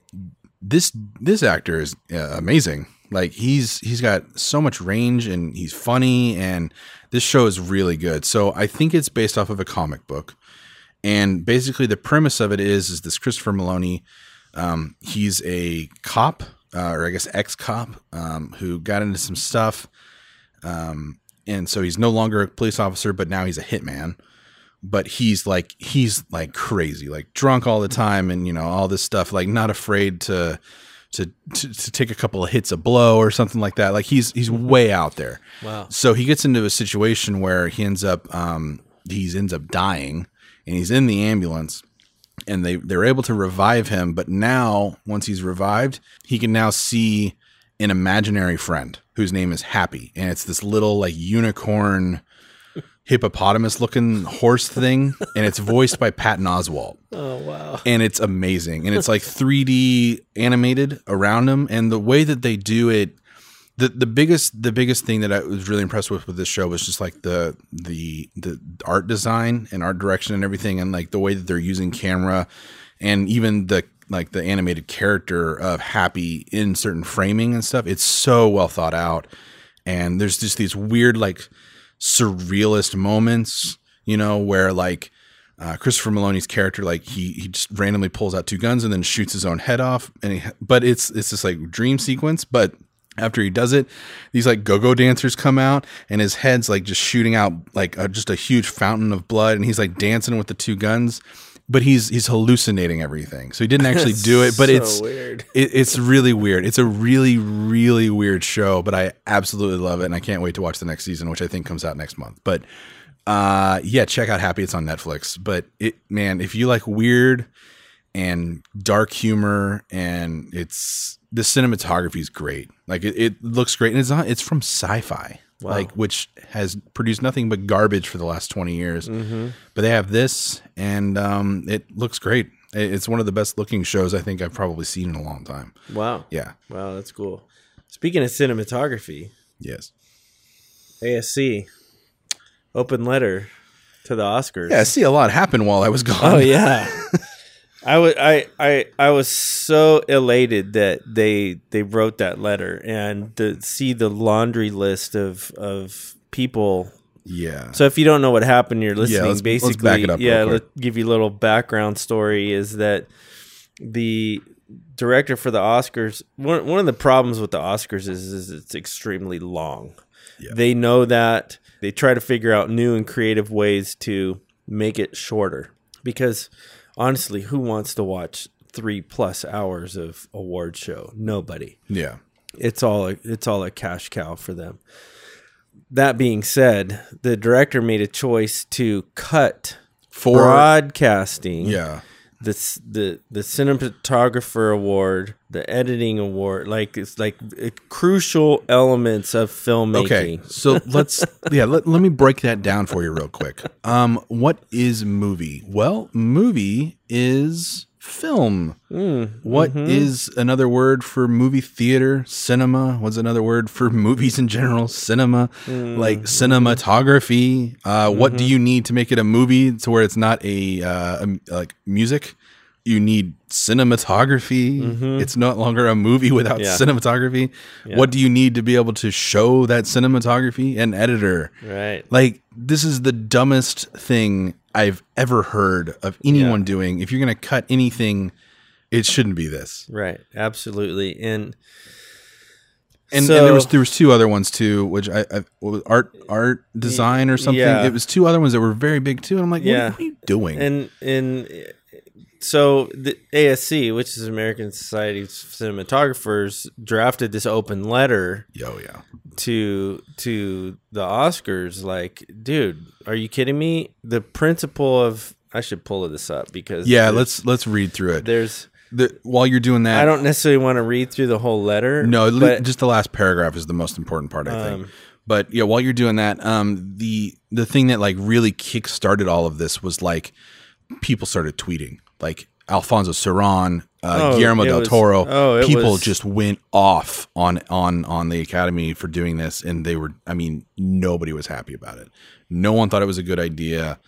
this this actor is uh, amazing. Like he's he's got so much range, and he's funny, and this show is really good. So I think it's based off of a comic book, and basically the premise of it is is this Christopher Maloney. Um, he's a cop, uh, or I guess ex cop, um, who got into some stuff. Um, and so he's no longer a police officer, but now he's a hitman. But he's like he's like crazy, like drunk all the time, and you know all this stuff. Like not afraid to to to, to take a couple of hits a blow or something like that. Like he's he's way out there. Wow. So he gets into a situation where he ends up um, he ends up dying, and he's in the ambulance, and they they're able to revive him. But now once he's revived, he can now see an imaginary friend whose name is Happy, and it's this little like unicorn hippopotamus looking horse thing, and it's voiced by Patton Oswalt Oh wow. and it's amazing and it's like 3d animated around him and the way that they do it the the biggest the biggest thing that I was really impressed with with this show was just like the the the art design and art direction and everything and like the way that they're using camera and even the like the animated character of Happy in certain framing and stuff it's so well thought out and there's just these weird like surrealist moments you know where like uh, Christopher Maloney's character, like he he just randomly pulls out two guns and then shoots his own head off, and he, but it's it's this like dream sequence. But after he does it, these like go-go dancers come out, and his head's like just shooting out like a, just a huge fountain of blood, and he's like dancing with the two guns, but he's he's hallucinating everything, so he didn't actually do it. But So it's weird. it, it's really weird. It's a really, really weird show, but I absolutely love it, and I can't wait to watch the next season, which I think comes out next month. But uh, yeah, check out Happy. It's on Netflix. But it, man, if you like weird and dark humor, and it's the cinematography is great. Like it, it looks great, and it's not. It's from Syfy, Wow. like which has produced nothing but garbage for the last twenty years. Mm-hmm. But they have this, and um, it looks great. It's one of the best looking shows I think I've probably seen in a long time. Wow. Yeah. Wow, that's cool. Speaking of cinematography, Yes. ASC open letter to the Oscars. Yeah, I see a lot happen while I was gone. Oh yeah. I was I, I I was so elated that they they wrote that letter and to see the laundry list of of people. Yeah. So if you don't know what happened, you're listening. let's- let's basically, back it up yeah. Let give you a little background story. Is that the director for the Oscars? One one of the problems with the Oscars is is it's extremely long. Yeah. They know that they try to figure out new and creative ways to make it shorter because honestly, who wants to watch three plus hours of award show? Nobody. yeah. It's all a, it's all a cash cow for them. That being said, the director made a choice to cut For broadcasting yeah. The the the cinematographer award, the editing award, like it's like uh, crucial elements of filmmaking. Okay, so let's yeah let, let me break that down for you real quick. Um, what is movie? Well, movie is film. What is another word for movie theater? Cinema. What's another word for movies in general? Cinema, like cinematography. Uh, What do you need to make it a movie to where it's not a uh, um, like music? You need cinematography. It's no longer a movie without Yeah. cinematography. What do you need to be able to show that cinematography? An editor. Right. Like this is the dumbest thing I've ever heard of anyone Yeah. doing. If you're gonna cut anything, it shouldn't be this. Right. Absolutely. And And, So- and there was there was two other ones too, which I, I was art art design or something. Yeah. It was two other ones that were very big too. And I'm like, what, Yeah. what are you doing? and and so the ASC, which is American Society of Cinematographers, drafted this open letter Yo, yeah. to to the Oscars. Like, dude, are you kidding me? The principle of I should pull this up because Yeah, let's let's read through it. there's the, while you're doing that, I don't necessarily want to read through the whole letter. No, but just the last paragraph is the most important part, I think. Um, but yeah, while you're doing that, um, the the thing that like really kick started all of this was like people started tweeting, like Alfonso Cuarón, uh, Oh, Guillermo del was- Toro. oh, people was- just went off on on on the Academy for doing this, and they were. I mean, nobody was happy about it. No one thought it was a good idea.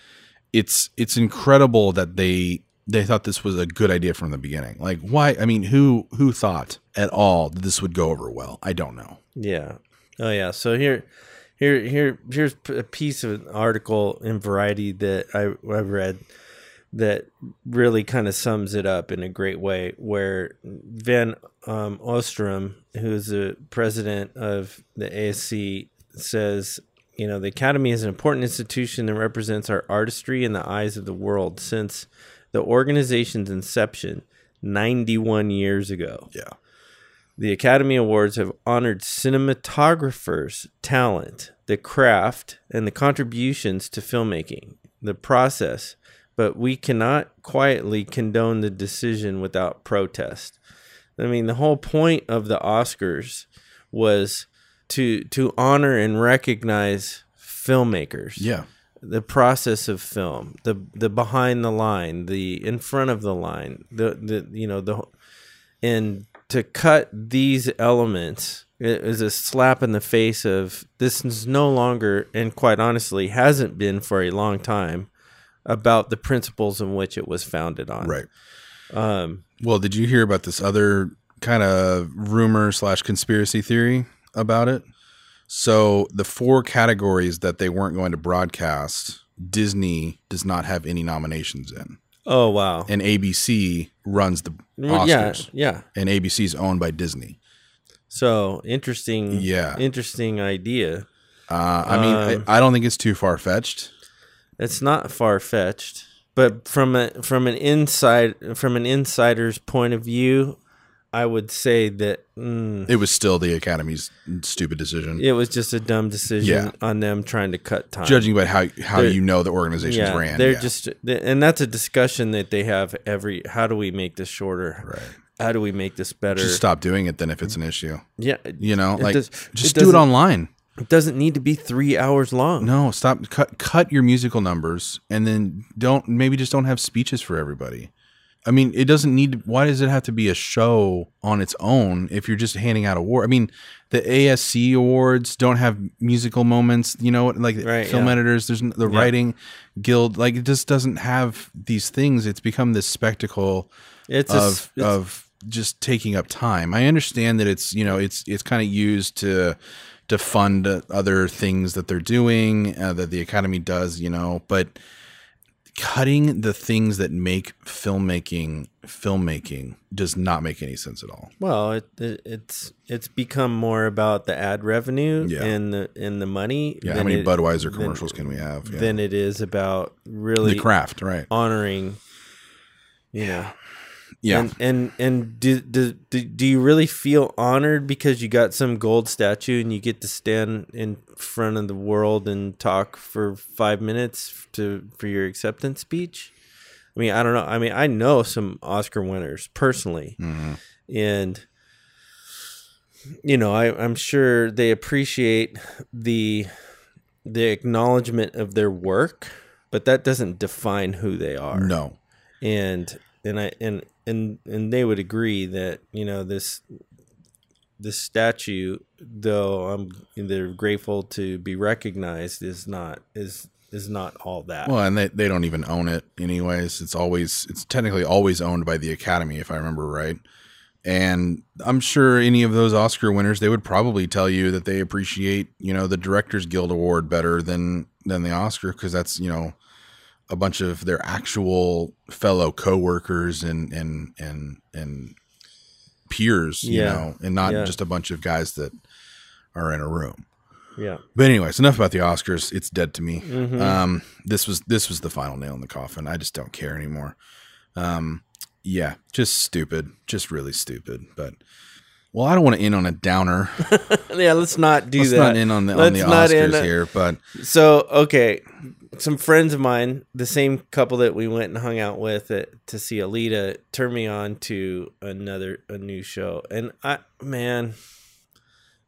It's it's incredible that they they thought this was a good idea from the beginning. Like, why? I mean, who who thought at all that this would go over well? I don't know. Yeah. Oh yeah. So here, here, here, here's a piece of an article in Variety that I I read that really kind of sums it up in a great way. Where Van um, Oostrum, who's the president of the ASC, says. You know, the Academy is an important institution that represents our artistry in the eyes of the world since the organization's inception 91 years ago. Yeah. The Academy Awards have honored cinematographers' talent, the craft, and the contributions to filmmaking, the process, but we cannot quietly condone the decision without protest. I mean, the whole point of the Oscars was to to honor and recognize filmmakers Yeah. the process of film, the the behind the line, the in front of the line, the the you know the and to cut these elements i- is a slap in the face of this is no longer and quite honestly hasn't been for a long time about the principles in which it was founded on. Right. Um Well, did you hear about this other kind of rumor slash conspiracy theory about it? So the four categories that they weren't going to broadcast, Disney does not have any nominations in, oh wow. and ABC runs the Mm, yeah, Oscars, yeah. and ABC is owned by Disney. So interesting Yeah. interesting idea. Uh, I mean, Um, I, I don't think it's too far fetched. It's not far fetched, but from a from an inside from an insider's point of view, I would say that mm, It was still the Academy's stupid decision, it was just a dumb decision Yeah. on them trying to cut time. judging by how how They're- you know the organization's yeah, ran. they're yeah. just, and that's a discussion that they have every. How do we make this shorter? right. How do we make this better? Just stop doing it then if it's an issue. yeah, You know, like does- just it do it online. It doesn't need to be three hours long. No, stop. Cut cut your musical numbers, and then don't maybe just don't have speeches for everybody. I mean, it doesn't need. Why does it have to be a show on its own if you're just handing out award? I mean, the ASC awards don't have musical moments. You know, like Right, film yeah. editors. There's the writing guild. Like it just doesn't have these things. It's become this spectacle It's of s- it's, of just taking up time. I understand that it's you know it's it's kind of used to to fund other things that they're doing uh, that the academy does, you know, but cutting the things that make filmmaking filmmaking does not make any sense at all. Well, it, it, it's it's become more about the ad revenue Yeah. and the and the money. Yeah, how many it- Budweiser than- commercials can we have? Yeah. Than it is about really the craft, right? honoring. You know, Yeah. and and and do, do do do you really feel honored because you got some gold statue and you get to stand in front of the world and talk for five minutes to for your acceptance speech? I mean, I don't know. I mean, I know some Oscar winners personally, Mhm. and you know, I, I'm sure they appreciate the the acknowledgement of their work, but that doesn't define who they are No. and and I and and and they would agree that you know this this statue, though I'm they're grateful to be recognized, is not is is not all that. Well, and they, they don't even own it anyways. It's always it's technically always owned by the Academy, if I remember right. And I'm sure any of those Oscar winners, they would probably tell you that they appreciate, you know, the Directors Guild Award better than than the Oscar because that's, you know, a bunch of their actual fellow coworkers and and and and peers, you Yeah. know, and not Yeah. just a bunch of guys that are in a room. yeah, But anyways, enough about the Oscars. It's dead to me. Mhm. Um, this was this was the final nail in the coffin. I just don't care anymore. Um, yeah, just stupid, just really stupid. But well, I don't want to end on a downer. yeah. Let's not do Let's that. not end on the on Let's the not end Oscars here. But So okay, some friends of mine, the same couple that we went and hung out with at, to see Alita, turned me on to another a new show, and I man,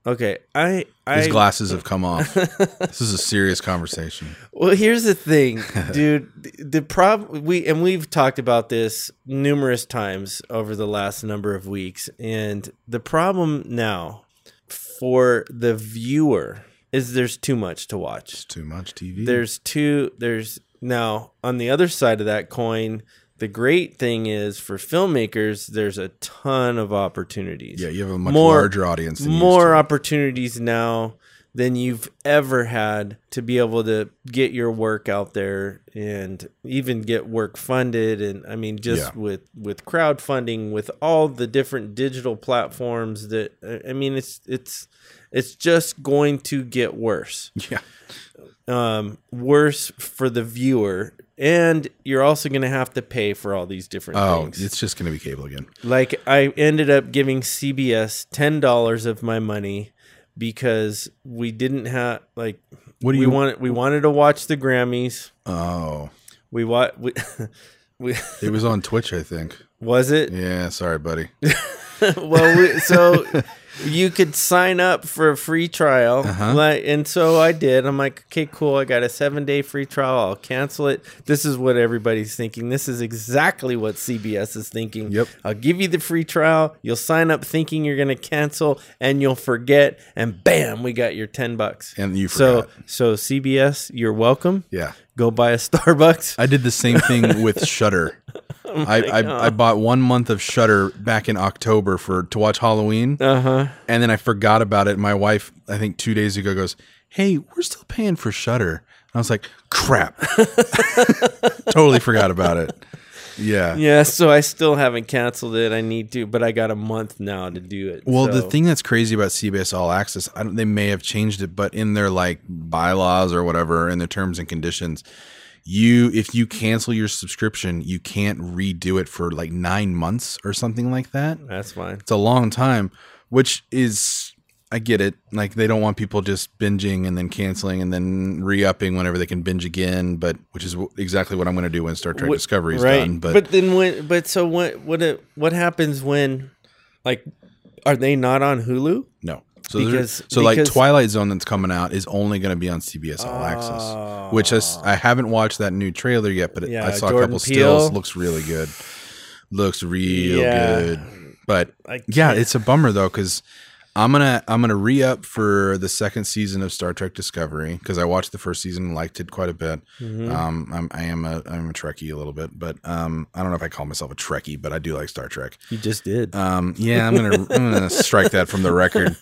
okay, I I His glasses have come off. this is a serious conversation. Well, here's the thing, dude. The, the problem we and we've talked about this numerous times over the last number of weeks, and the problem now for the viewer is there's too much to watch. It's too much TV. There's two. There's now on the other side of that coin. The great thing is for filmmakers, there's a ton of opportunities yeah, you have a much more- larger audience. More opportunities now than you've ever had to be able to get your work out there and even get work funded and i mean just Yeah. with with crowdfunding with all the different digital platforms that i mean it's it's it's just going to get worse Yeah. um worse for the viewer and you're also going to have to pay for all these different Oh, things it's just going to be cable again. like I ended up giving CBS ten dollars of my money because we didn't have like What do we you wanted we wanted to watch the Grammys. Oh, We wa we, we it was on Twitch, I think. was it Yeah, sorry, buddy. well we, so you could sign up for a free trial Uh-huh. like and so I did. I'm like, okay, cool. I got a seven day free trial. I'll cancel it. This is what everybody's thinking. This is exactly what CBS is thinking. Yep. I'll give you the free trial. You'll sign up thinking you're gonna cancel and you'll forget and bam, we got your ten bucks. And you so forgot. so CBS, you're welcome. Yeah. Go buy a Starbucks. I did the same thing with Shudder. Oh I, I I bought one month of Shudder back in October for to watch Halloween, Uh huh. and then I forgot about it. My wife, I think two days ago, goes, "Hey, we're still paying for Shudder." I was like, "Crap!" totally forgot about it. Yeah. Yeah, so I still haven't canceled it. I need to, but I got a month now to do it. Well, the thing that's crazy about CBS All Access, I don't, they may have changed it, but in their like bylaws or whatever, in their terms and conditions, you if you cancel your subscription, you can't redo it for like nine months or something like that. that's fine. It's a long time, which is I get it. Like they don't want people just binging and then canceling and then re-upping whenever they can binge again. But which is w- exactly what I'm going to do when Star Trek What- Discovery is right. done. But, but then when, but so what? What? It, what happens when, like, are they not on Hulu? So, Because- so like Twilight Zone that's coming out is only going to be on CBS All Access, which is I ah. haven't watched that new trailer yet, but it, Yeah, I saw a couple Peele. stills. Looks really good. Looks real Yeah. good. But yeah, it's a bummer though because I'm gonna I'm gonna re up for the second season of Star Trek Discovery because I watched the first season and liked it quite a bit. Mm-hmm. Um, I'm, I am a I'm a Trekkie a little bit, but um, I don't know if I call myself a Trekkie, but I do like Star Trek. You just did. Um, yeah, I'm gonna I'm gonna strike that from the record.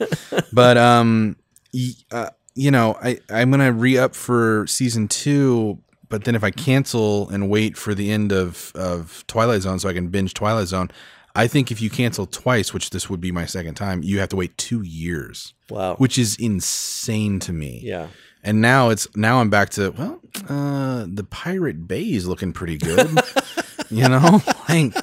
But um, y- uh, you know, I I'm gonna re up for season two. But then if I cancel and wait for the end of of Twilight Zone so I can binge Twilight Zone, I think if you cancel twice, which this would be my second time, you have to wait two years, wow. which is insane to me. yeah. And now it's now I'm back to well, uh, the Pirate Bay is looking pretty good. you know, like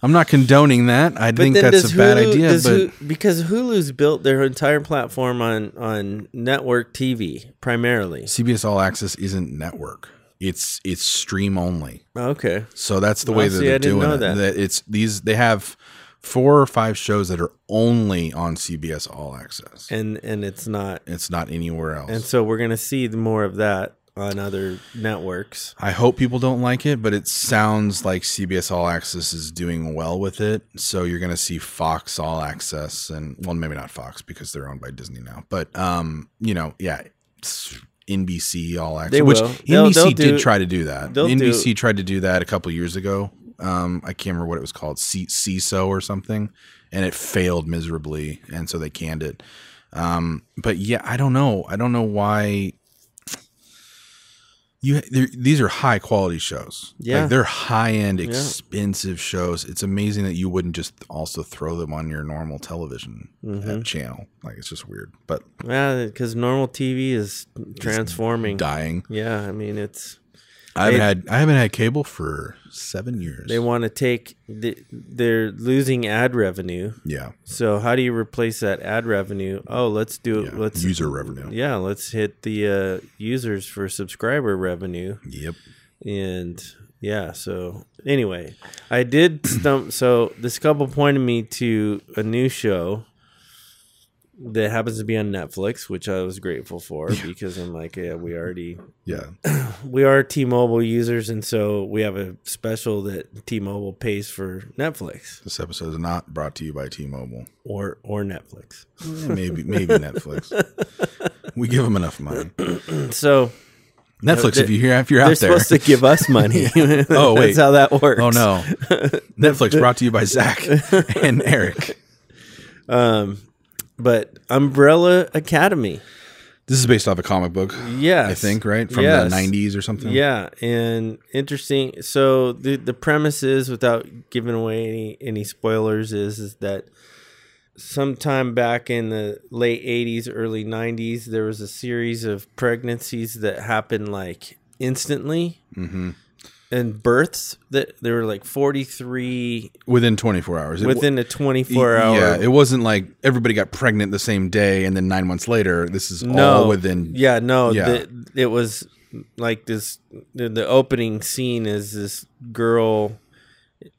I'm not condoning that. I think that's a bad idea, but Hu- because Hulu's built their entire platform on on network TV primarily. CBS All Access isn't network. It's it's stream only. Okay. So that's the Well, way that see, they're doing it. that. it's these they have four or five shows that are only on CBS All Access. And and it's not. it's not anywhere else. And so we're gonna see more of that on other networks. I hope people don't like it, but it sounds like CBS All Access is doing well with it. So you're going to see Fox All Access and well, maybe not Fox because they're owned by Disney now, but um, you know, yeah, it's NBC All Access, which. They'll- NBC they'll did do- try to do that. NBC do- tried to do that a couple years ago. Um, I can't remember what it was called, C- Seeso or something, and it failed miserably, and so they canned it. Um, but yeah, I don't know. I don't know why you these are high quality shows. Yeah. like, they're high end, expensive shows. It's amazing that you wouldn't just also throw them on your normal television Mm-hmm. uh, channel. Like it's just weird, but Yeah, because normal TV is transforming. dying. Yeah, I mean it's I haven't They- had I haven't had cable for seven years. They want to take the, they're losing ad revenue. yeah, So how do you replace that ad revenue? Oh, let's do it. yeah. Let's user revenue. Yeah, let's hit the uh, users for subscriber revenue. Yep. And yeah, so anyway, I did stump. So this couple pointed me to a new show that happens to be on Netflix, which I was grateful for because I'm like, yeah, we already Yeah. we are T-Mobile users, and so we have a special that T-Mobile pays for Netflix This episode is not brought to you by T-Mobile. or or Netflix. Eh, maybe maybe Netflix. We give them enough money. So Netflix, if you hear if you're they're out there. supposed to give us money. Oh, wait. that's how that works. Oh no. Netflix brought to you by Zach and Eric. Um, but Umbrella Academy. This is based off a comic book, Yes. I think, right? From Yes. the 90s or something. Yeah, and interesting. So the the premise is, without giving away any any spoilers, is is that sometime back in the late '80s, early '90s, there was a series of pregnancies that happened like instantly, hmm and births that there were like 43 Within 24 hours. It wa- within a 24 hour. Yeah, it wasn't like everybody got pregnant the same day and then nine months later. This is no, all within. Yeah, no, Yeah. the- it was like this. The, the opening scene is this girl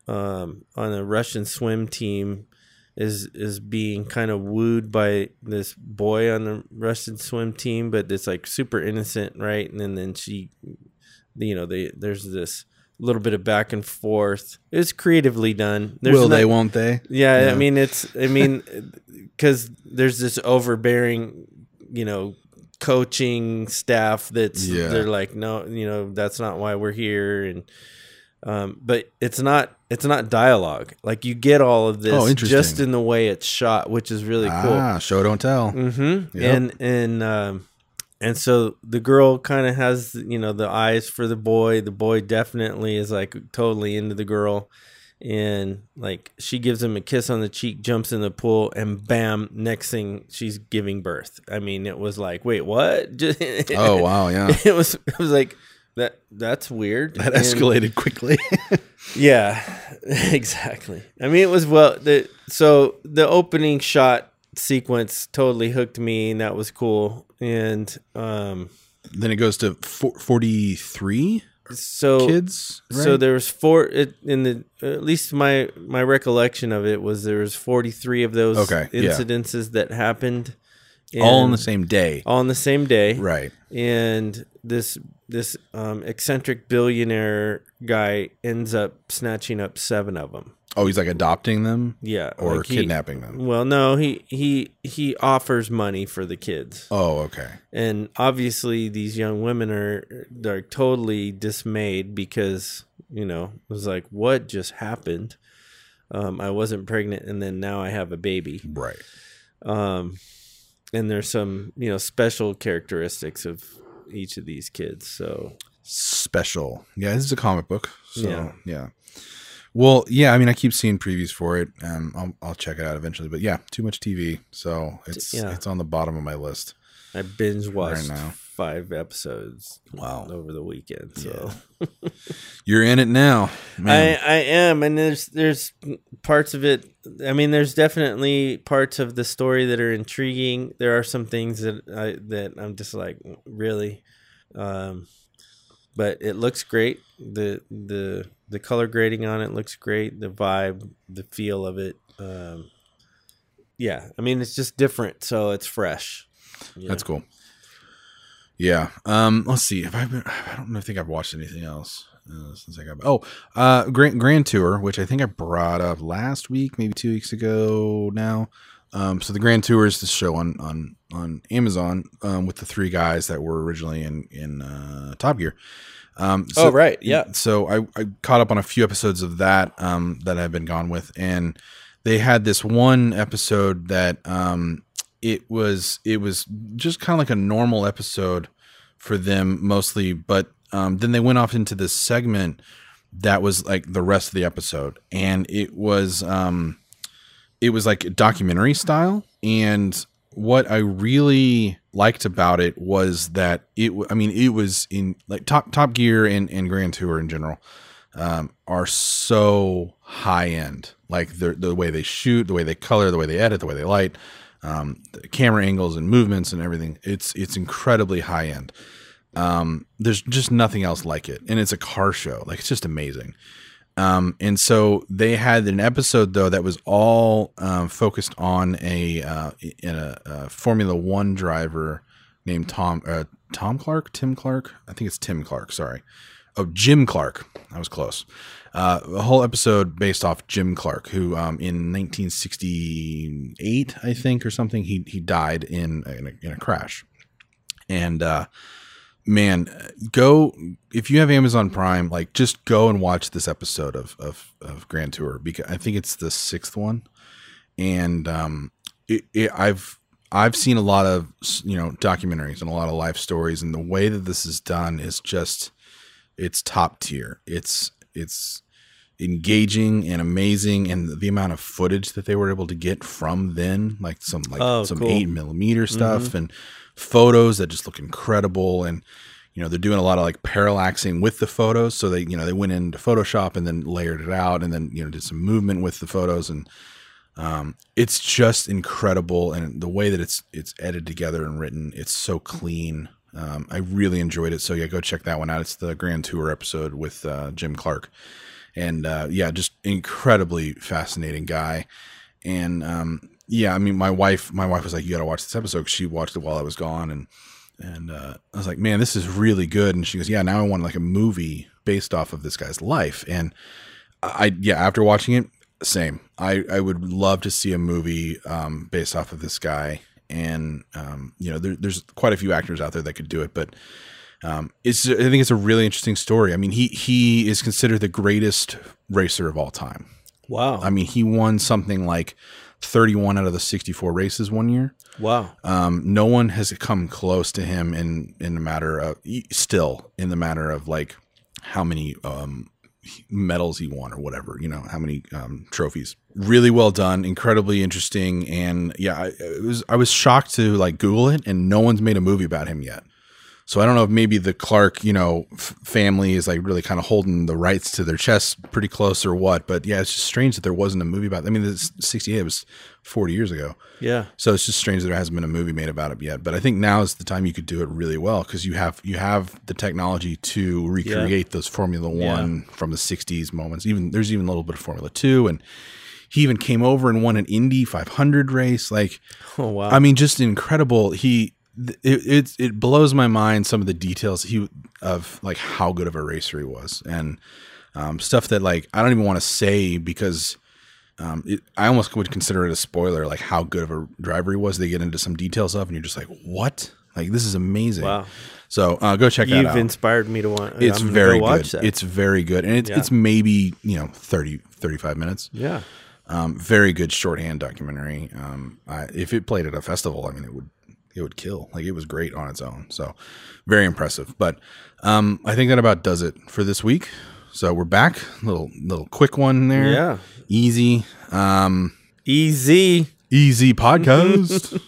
um, on a Russian swim team is is being kind of wooed by this boy on the Russian swim team, but it's like super innocent, right? And then, then she, you know, they there's this little bit of back and forth. It's creatively done. There's Will not- they? Won't they? yeah, Yeah. I mean it's I mean because there's this overbearing, you know, coaching staff that's Yeah. they're like no, you know, that's not why we're here and um but it's not it's not dialogue. Like you get all of this Oh, just in the way it's shot, which is really cool. Ah, show don't tell. Mm-hmm. Yep. And and um, and so the girl kind of has you know the eyes for the boy. The boy definitely is like totally into the girl, and like she gives him a kiss on the cheek, jumps in the pool, and bam! Next thing she's giving birth. I mean, it was like, wait, what? Oh wow, yeah, it was. It was like that. That's weird. that And- escalated quickly. yeah, exactly. I mean, it was well. The so the opening shot sequence totally hooked me, and that was cool. And um, then it goes to 43 so kids. so right? there was four. It, in the at least my my recollection of it was there was forty three of those Okay, yeah. that happened, all on the same day. all on the same day, Right. and this this um, eccentric billionaire guy ends up snatching up seven of them. Oh, he's like adopting them Yeah, or like he- kidnapping them. Well, no, he he he offers money for the kids, Oh, okay. and obviously these young women are they're totally dismayed because you know it was like what just happened. Um, I wasn't pregnant, and then now I have a baby. Right. Um, and there's some you know special characteristics of each of these kids. So Special. Yeah, this is a comic book. So Yeah. yeah. Well, yeah. I mean, I keep seeing previews for it. Um, I'll, I'll check it out eventually. But yeah, too much TV, so it's Yeah. it's on the bottom of my list. I binge watched now. five episodes Wow. over the weekend. So. You're in it now, I. I am, and there's there's parts of it. I mean, there's definitely parts of the story that are intriguing. There are some things that I that I'm just like really, um, but it looks great. the the The color grading on it looks great. The vibe, the feel of it. Um, yeah, I mean, it's just different, so it's fresh. That's know. cool. Yeah. Um. Let's see. If I've been, I don't know, think I've watched anything else uh, since I got. Oh, uh, Grand Grand Tour, which I think I brought up last week, maybe two weeks ago now. Um. So the Grand Tour is the show on on on Amazon um, with the three guys that were originally in in uh, Top Gear. Um. So, Oh right, yeah. so I, I caught up on a few episodes of that um, that I've been gone with, and they had this one episode that um, it was it was just kind of like a normal episode for them mostly, but um, then they went off into this segment that was like the rest of the episode, and it was um, it was like documentary style, and what I really liked about it was that it. I mean, it was in like Top Top Gear and and Grand Tour in general um, are so high end. Like the the way they shoot, the way they color, the way they edit, the way they light, um, the camera angles and movements and everything. It's it's incredibly high end. Um, there's just nothing else like it, and it's a car show. Like it's just amazing. Um, and so they had an episode though that was all um, focused on a uh, in a, a Formula One driver named Tom uh, Tom Clark, Tim Clark. I think it's Tim Clark. Sorry, oh Jim Clark. I was close. Uh, a whole episode based off Jim Clark, who um, in 1968, I think, or something, he he died in in a, in a crash. And uh, man, go if you have Amazon Prime, like just go and watch this episode of of, of Grand Tour because I think it's the sixth one, and um, it, it, I've I've seen a lot of you know documentaries and a lot of life stories, and the way that this is done is just it's top tier. It's it's engaging and amazing and the amount of footage that they were able to get from then like some like Oh, some cool. eight millimeter stuff and photos that just look incredible. And you know they're doing a lot of like parallaxing with the photos. So they you know they went into photoshop and then layered it out and then you know did some movement with the photos. And um, it's just incredible. And the way that it's it's edited together and written it's so clean. Um, i really enjoyed it. So yeah go check that one out. It's the grand tour episode with uh, jim clark. And uh, yeah just incredibly fascinating guy. And um, yeah i mean my wife my wife was like you gotta watch this episode." she watched it while i was gone and and uh, i was like man this is really good and she goes yeah now i want like a movie based off of this guy's life and I yeah, after watching it, same. I I would love to see a movie um, based off of this guy, and um, you know, there, there's quite a few actors out there that could do it, but um, it's I think it's a really interesting story. I mean, he he is considered the greatest racer of all time. Wow. I mean, he won something like 31 out of the 64 races one year. wow. Um, no one has come close to him in in the matter of still in the matter of like how many um, medals he won or whatever. You know how many um, trophies. Really well done, incredibly interesting, and yeah, I, it was I was shocked to like Google it, and no one's made a movie about him yet. So I don't know if maybe the Clark, you know, f- family is like really kind of holding the rights to their chest pretty close or what. But yeah, it's just strange that there wasn't a movie about. It. I mean, this '68 was 40 years ago. Yeah. So it's just strange that there hasn't been a movie made about it yet. But I think now is the time you could do it really well because you have you have the technology to recreate those Formula One from the '60s moments. Even there's even a little bit of Formula Two, and he even came over and won an Indy 500 race. Like, Oh wow. I mean, just incredible. He it it, it blows my mind some of the details he of like how good of a racer he was and um, stuff that like I don't even want to say because um, it, I almost would consider it a spoiler, like how good of a driver he was. They get into some details of, and you're just like, what? Like this is amazing. wow. So uh, go check that out. You've inspired me to want. it's I'm very go good. watch That. It's very good, and it's Yeah. it's maybe you know 30, 35 minutes. yeah. Um, very good shorthand documentary. Um, I, if it played at a festival, I mean, it would it would kill. Like it was great on its own. So very impressive. But um, I think that about does it for this week. So we're back. Little little quick one there. Yeah. Easy. Um, Easy. easy podcast.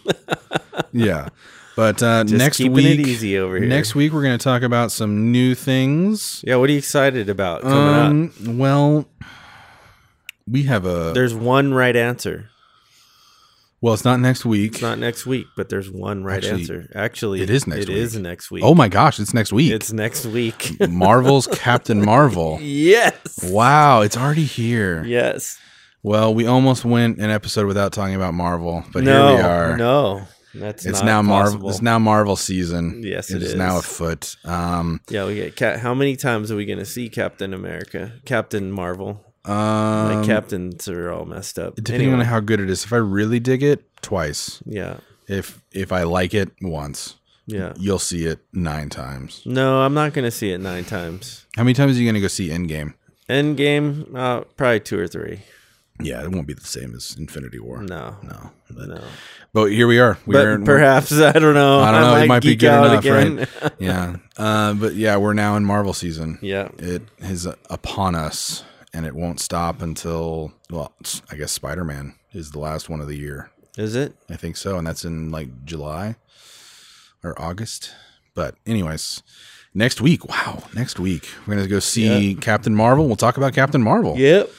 yeah. But uh, Just next keeping week, it easy over here. next week we're going to talk about some new things. Yeah. What are you excited about coming up? Um, well, we have a There's one right answer. Well. It's not next week. It's not next week, but there's one right Actually, answer. Actually, it is next It week. is next week. Oh my gosh, it's next week. It's next week. Marvel's Captain Marvel. yes. Wow, it's already here. Yes. Well, we almost went an episode without talking about Marvel, but no. here we are. No. That's it's now Marvel. It's now Marvel season. Yes, it it is, now afoot. Um, Yeah, we get how many times are we going to see Captain America, Captain Marvel? Um, My captains are all messed up. depending Anyway, on how good it is. If I really dig it, twice. yeah, If if I like it, once. yeah. You'll see it nine times. No, I'm not going to see it nine times. How many times are you going to go see Endgame? Endgame, uh, probably two or three. Yeah, it won't be the same as Infinity War. No, no. But, no. but here we are. But We're perhaps I don't know. I don't know. It might be good enough, again. yeah. Uh, but yeah, we're now in Marvel season. yeah. It is upon us, and it won't stop until well, I guess Spider Man is the last one of the year. Is it? I think so, and that's in like July. or August. But anyways, next week, wow, next week we're gonna go see Captain Marvel. We'll talk about Captain Marvel. Yep.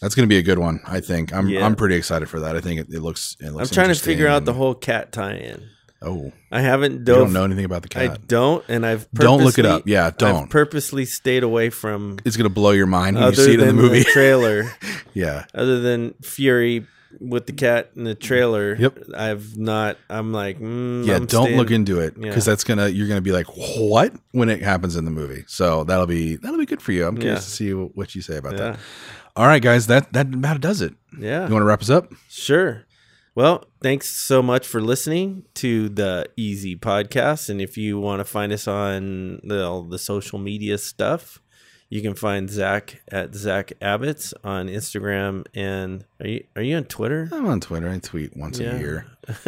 That's gonna be a good one. I think. I'm Yeah. I'm pretty excited for that. I think it, it looks. It looks I'm trying to figure out the whole cat tie-in. Oh, I haven't you don't know anything about the cat. I don't, and I've Don't look it up. Yeah, don't. I've purposely stayed away from it's gonna blow your mind when you see it in the movie. trailer. yeah, other than Fury with the cat in the trailer. Yep. I've not. I'm like, mm, yeah. I'm don't staying- look into it because Yeah. that's gonna you're gonna be like what when it happens in the movie. So that'll be that'll be good for you. I'm curious Yeah. to see what you say about Yeah. that. All right, guys, that that about does it. Yeah. You want to wrap us up? Sure. Well, thanks so much for listening to the Easy Podcast. And if you want to find us on the, all the social media stuff, you can find Zach at Zach Abbott's on Instagram. And are you are you on Twitter? I'm on Twitter. I tweet once Yeah. a year.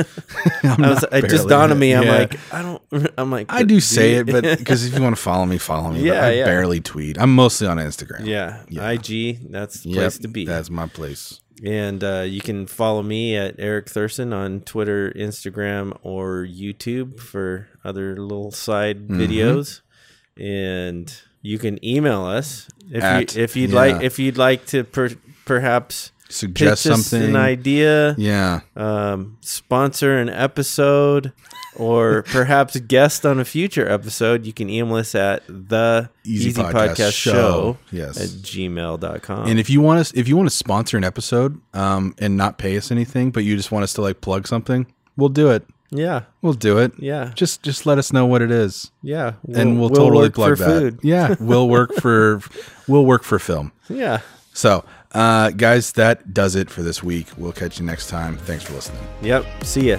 I was, it just dawned on me. I'm Yeah. like, I don't. I'm like, I do say it, but because if you want to follow me, follow me. but Yeah, I yeah. barely tweet. I'm mostly on Instagram. yeah. IG. That's the place to be. That's my place. And uh, you can follow me at Eric Thurston on Twitter, Instagram, or YouTube for other little side Mhm. videos. And you can email us if At- you if you'd yeah. like if you'd like to per, perhaps Suggest something. an idea, Yeah. um, sponsor an episode, or perhaps guest on a future episode. You can email us at the Easy Easy, Podcast Podcast, Show. Show, Yes. at gmail.com. And if you want us, if you want to sponsor an episode, um, and not pay us anything, but you just want us to like plug something, we'll do it. yeah, We'll do it. yeah, Just, just let us know what it is, yeah, and we'll, totally work plug for that. food. Yeah, we'll work for, we'll work for film. Yeah. So, uh, guys, that does it for this week. We'll catch you next time. Thanks for listening. Yep. See ya.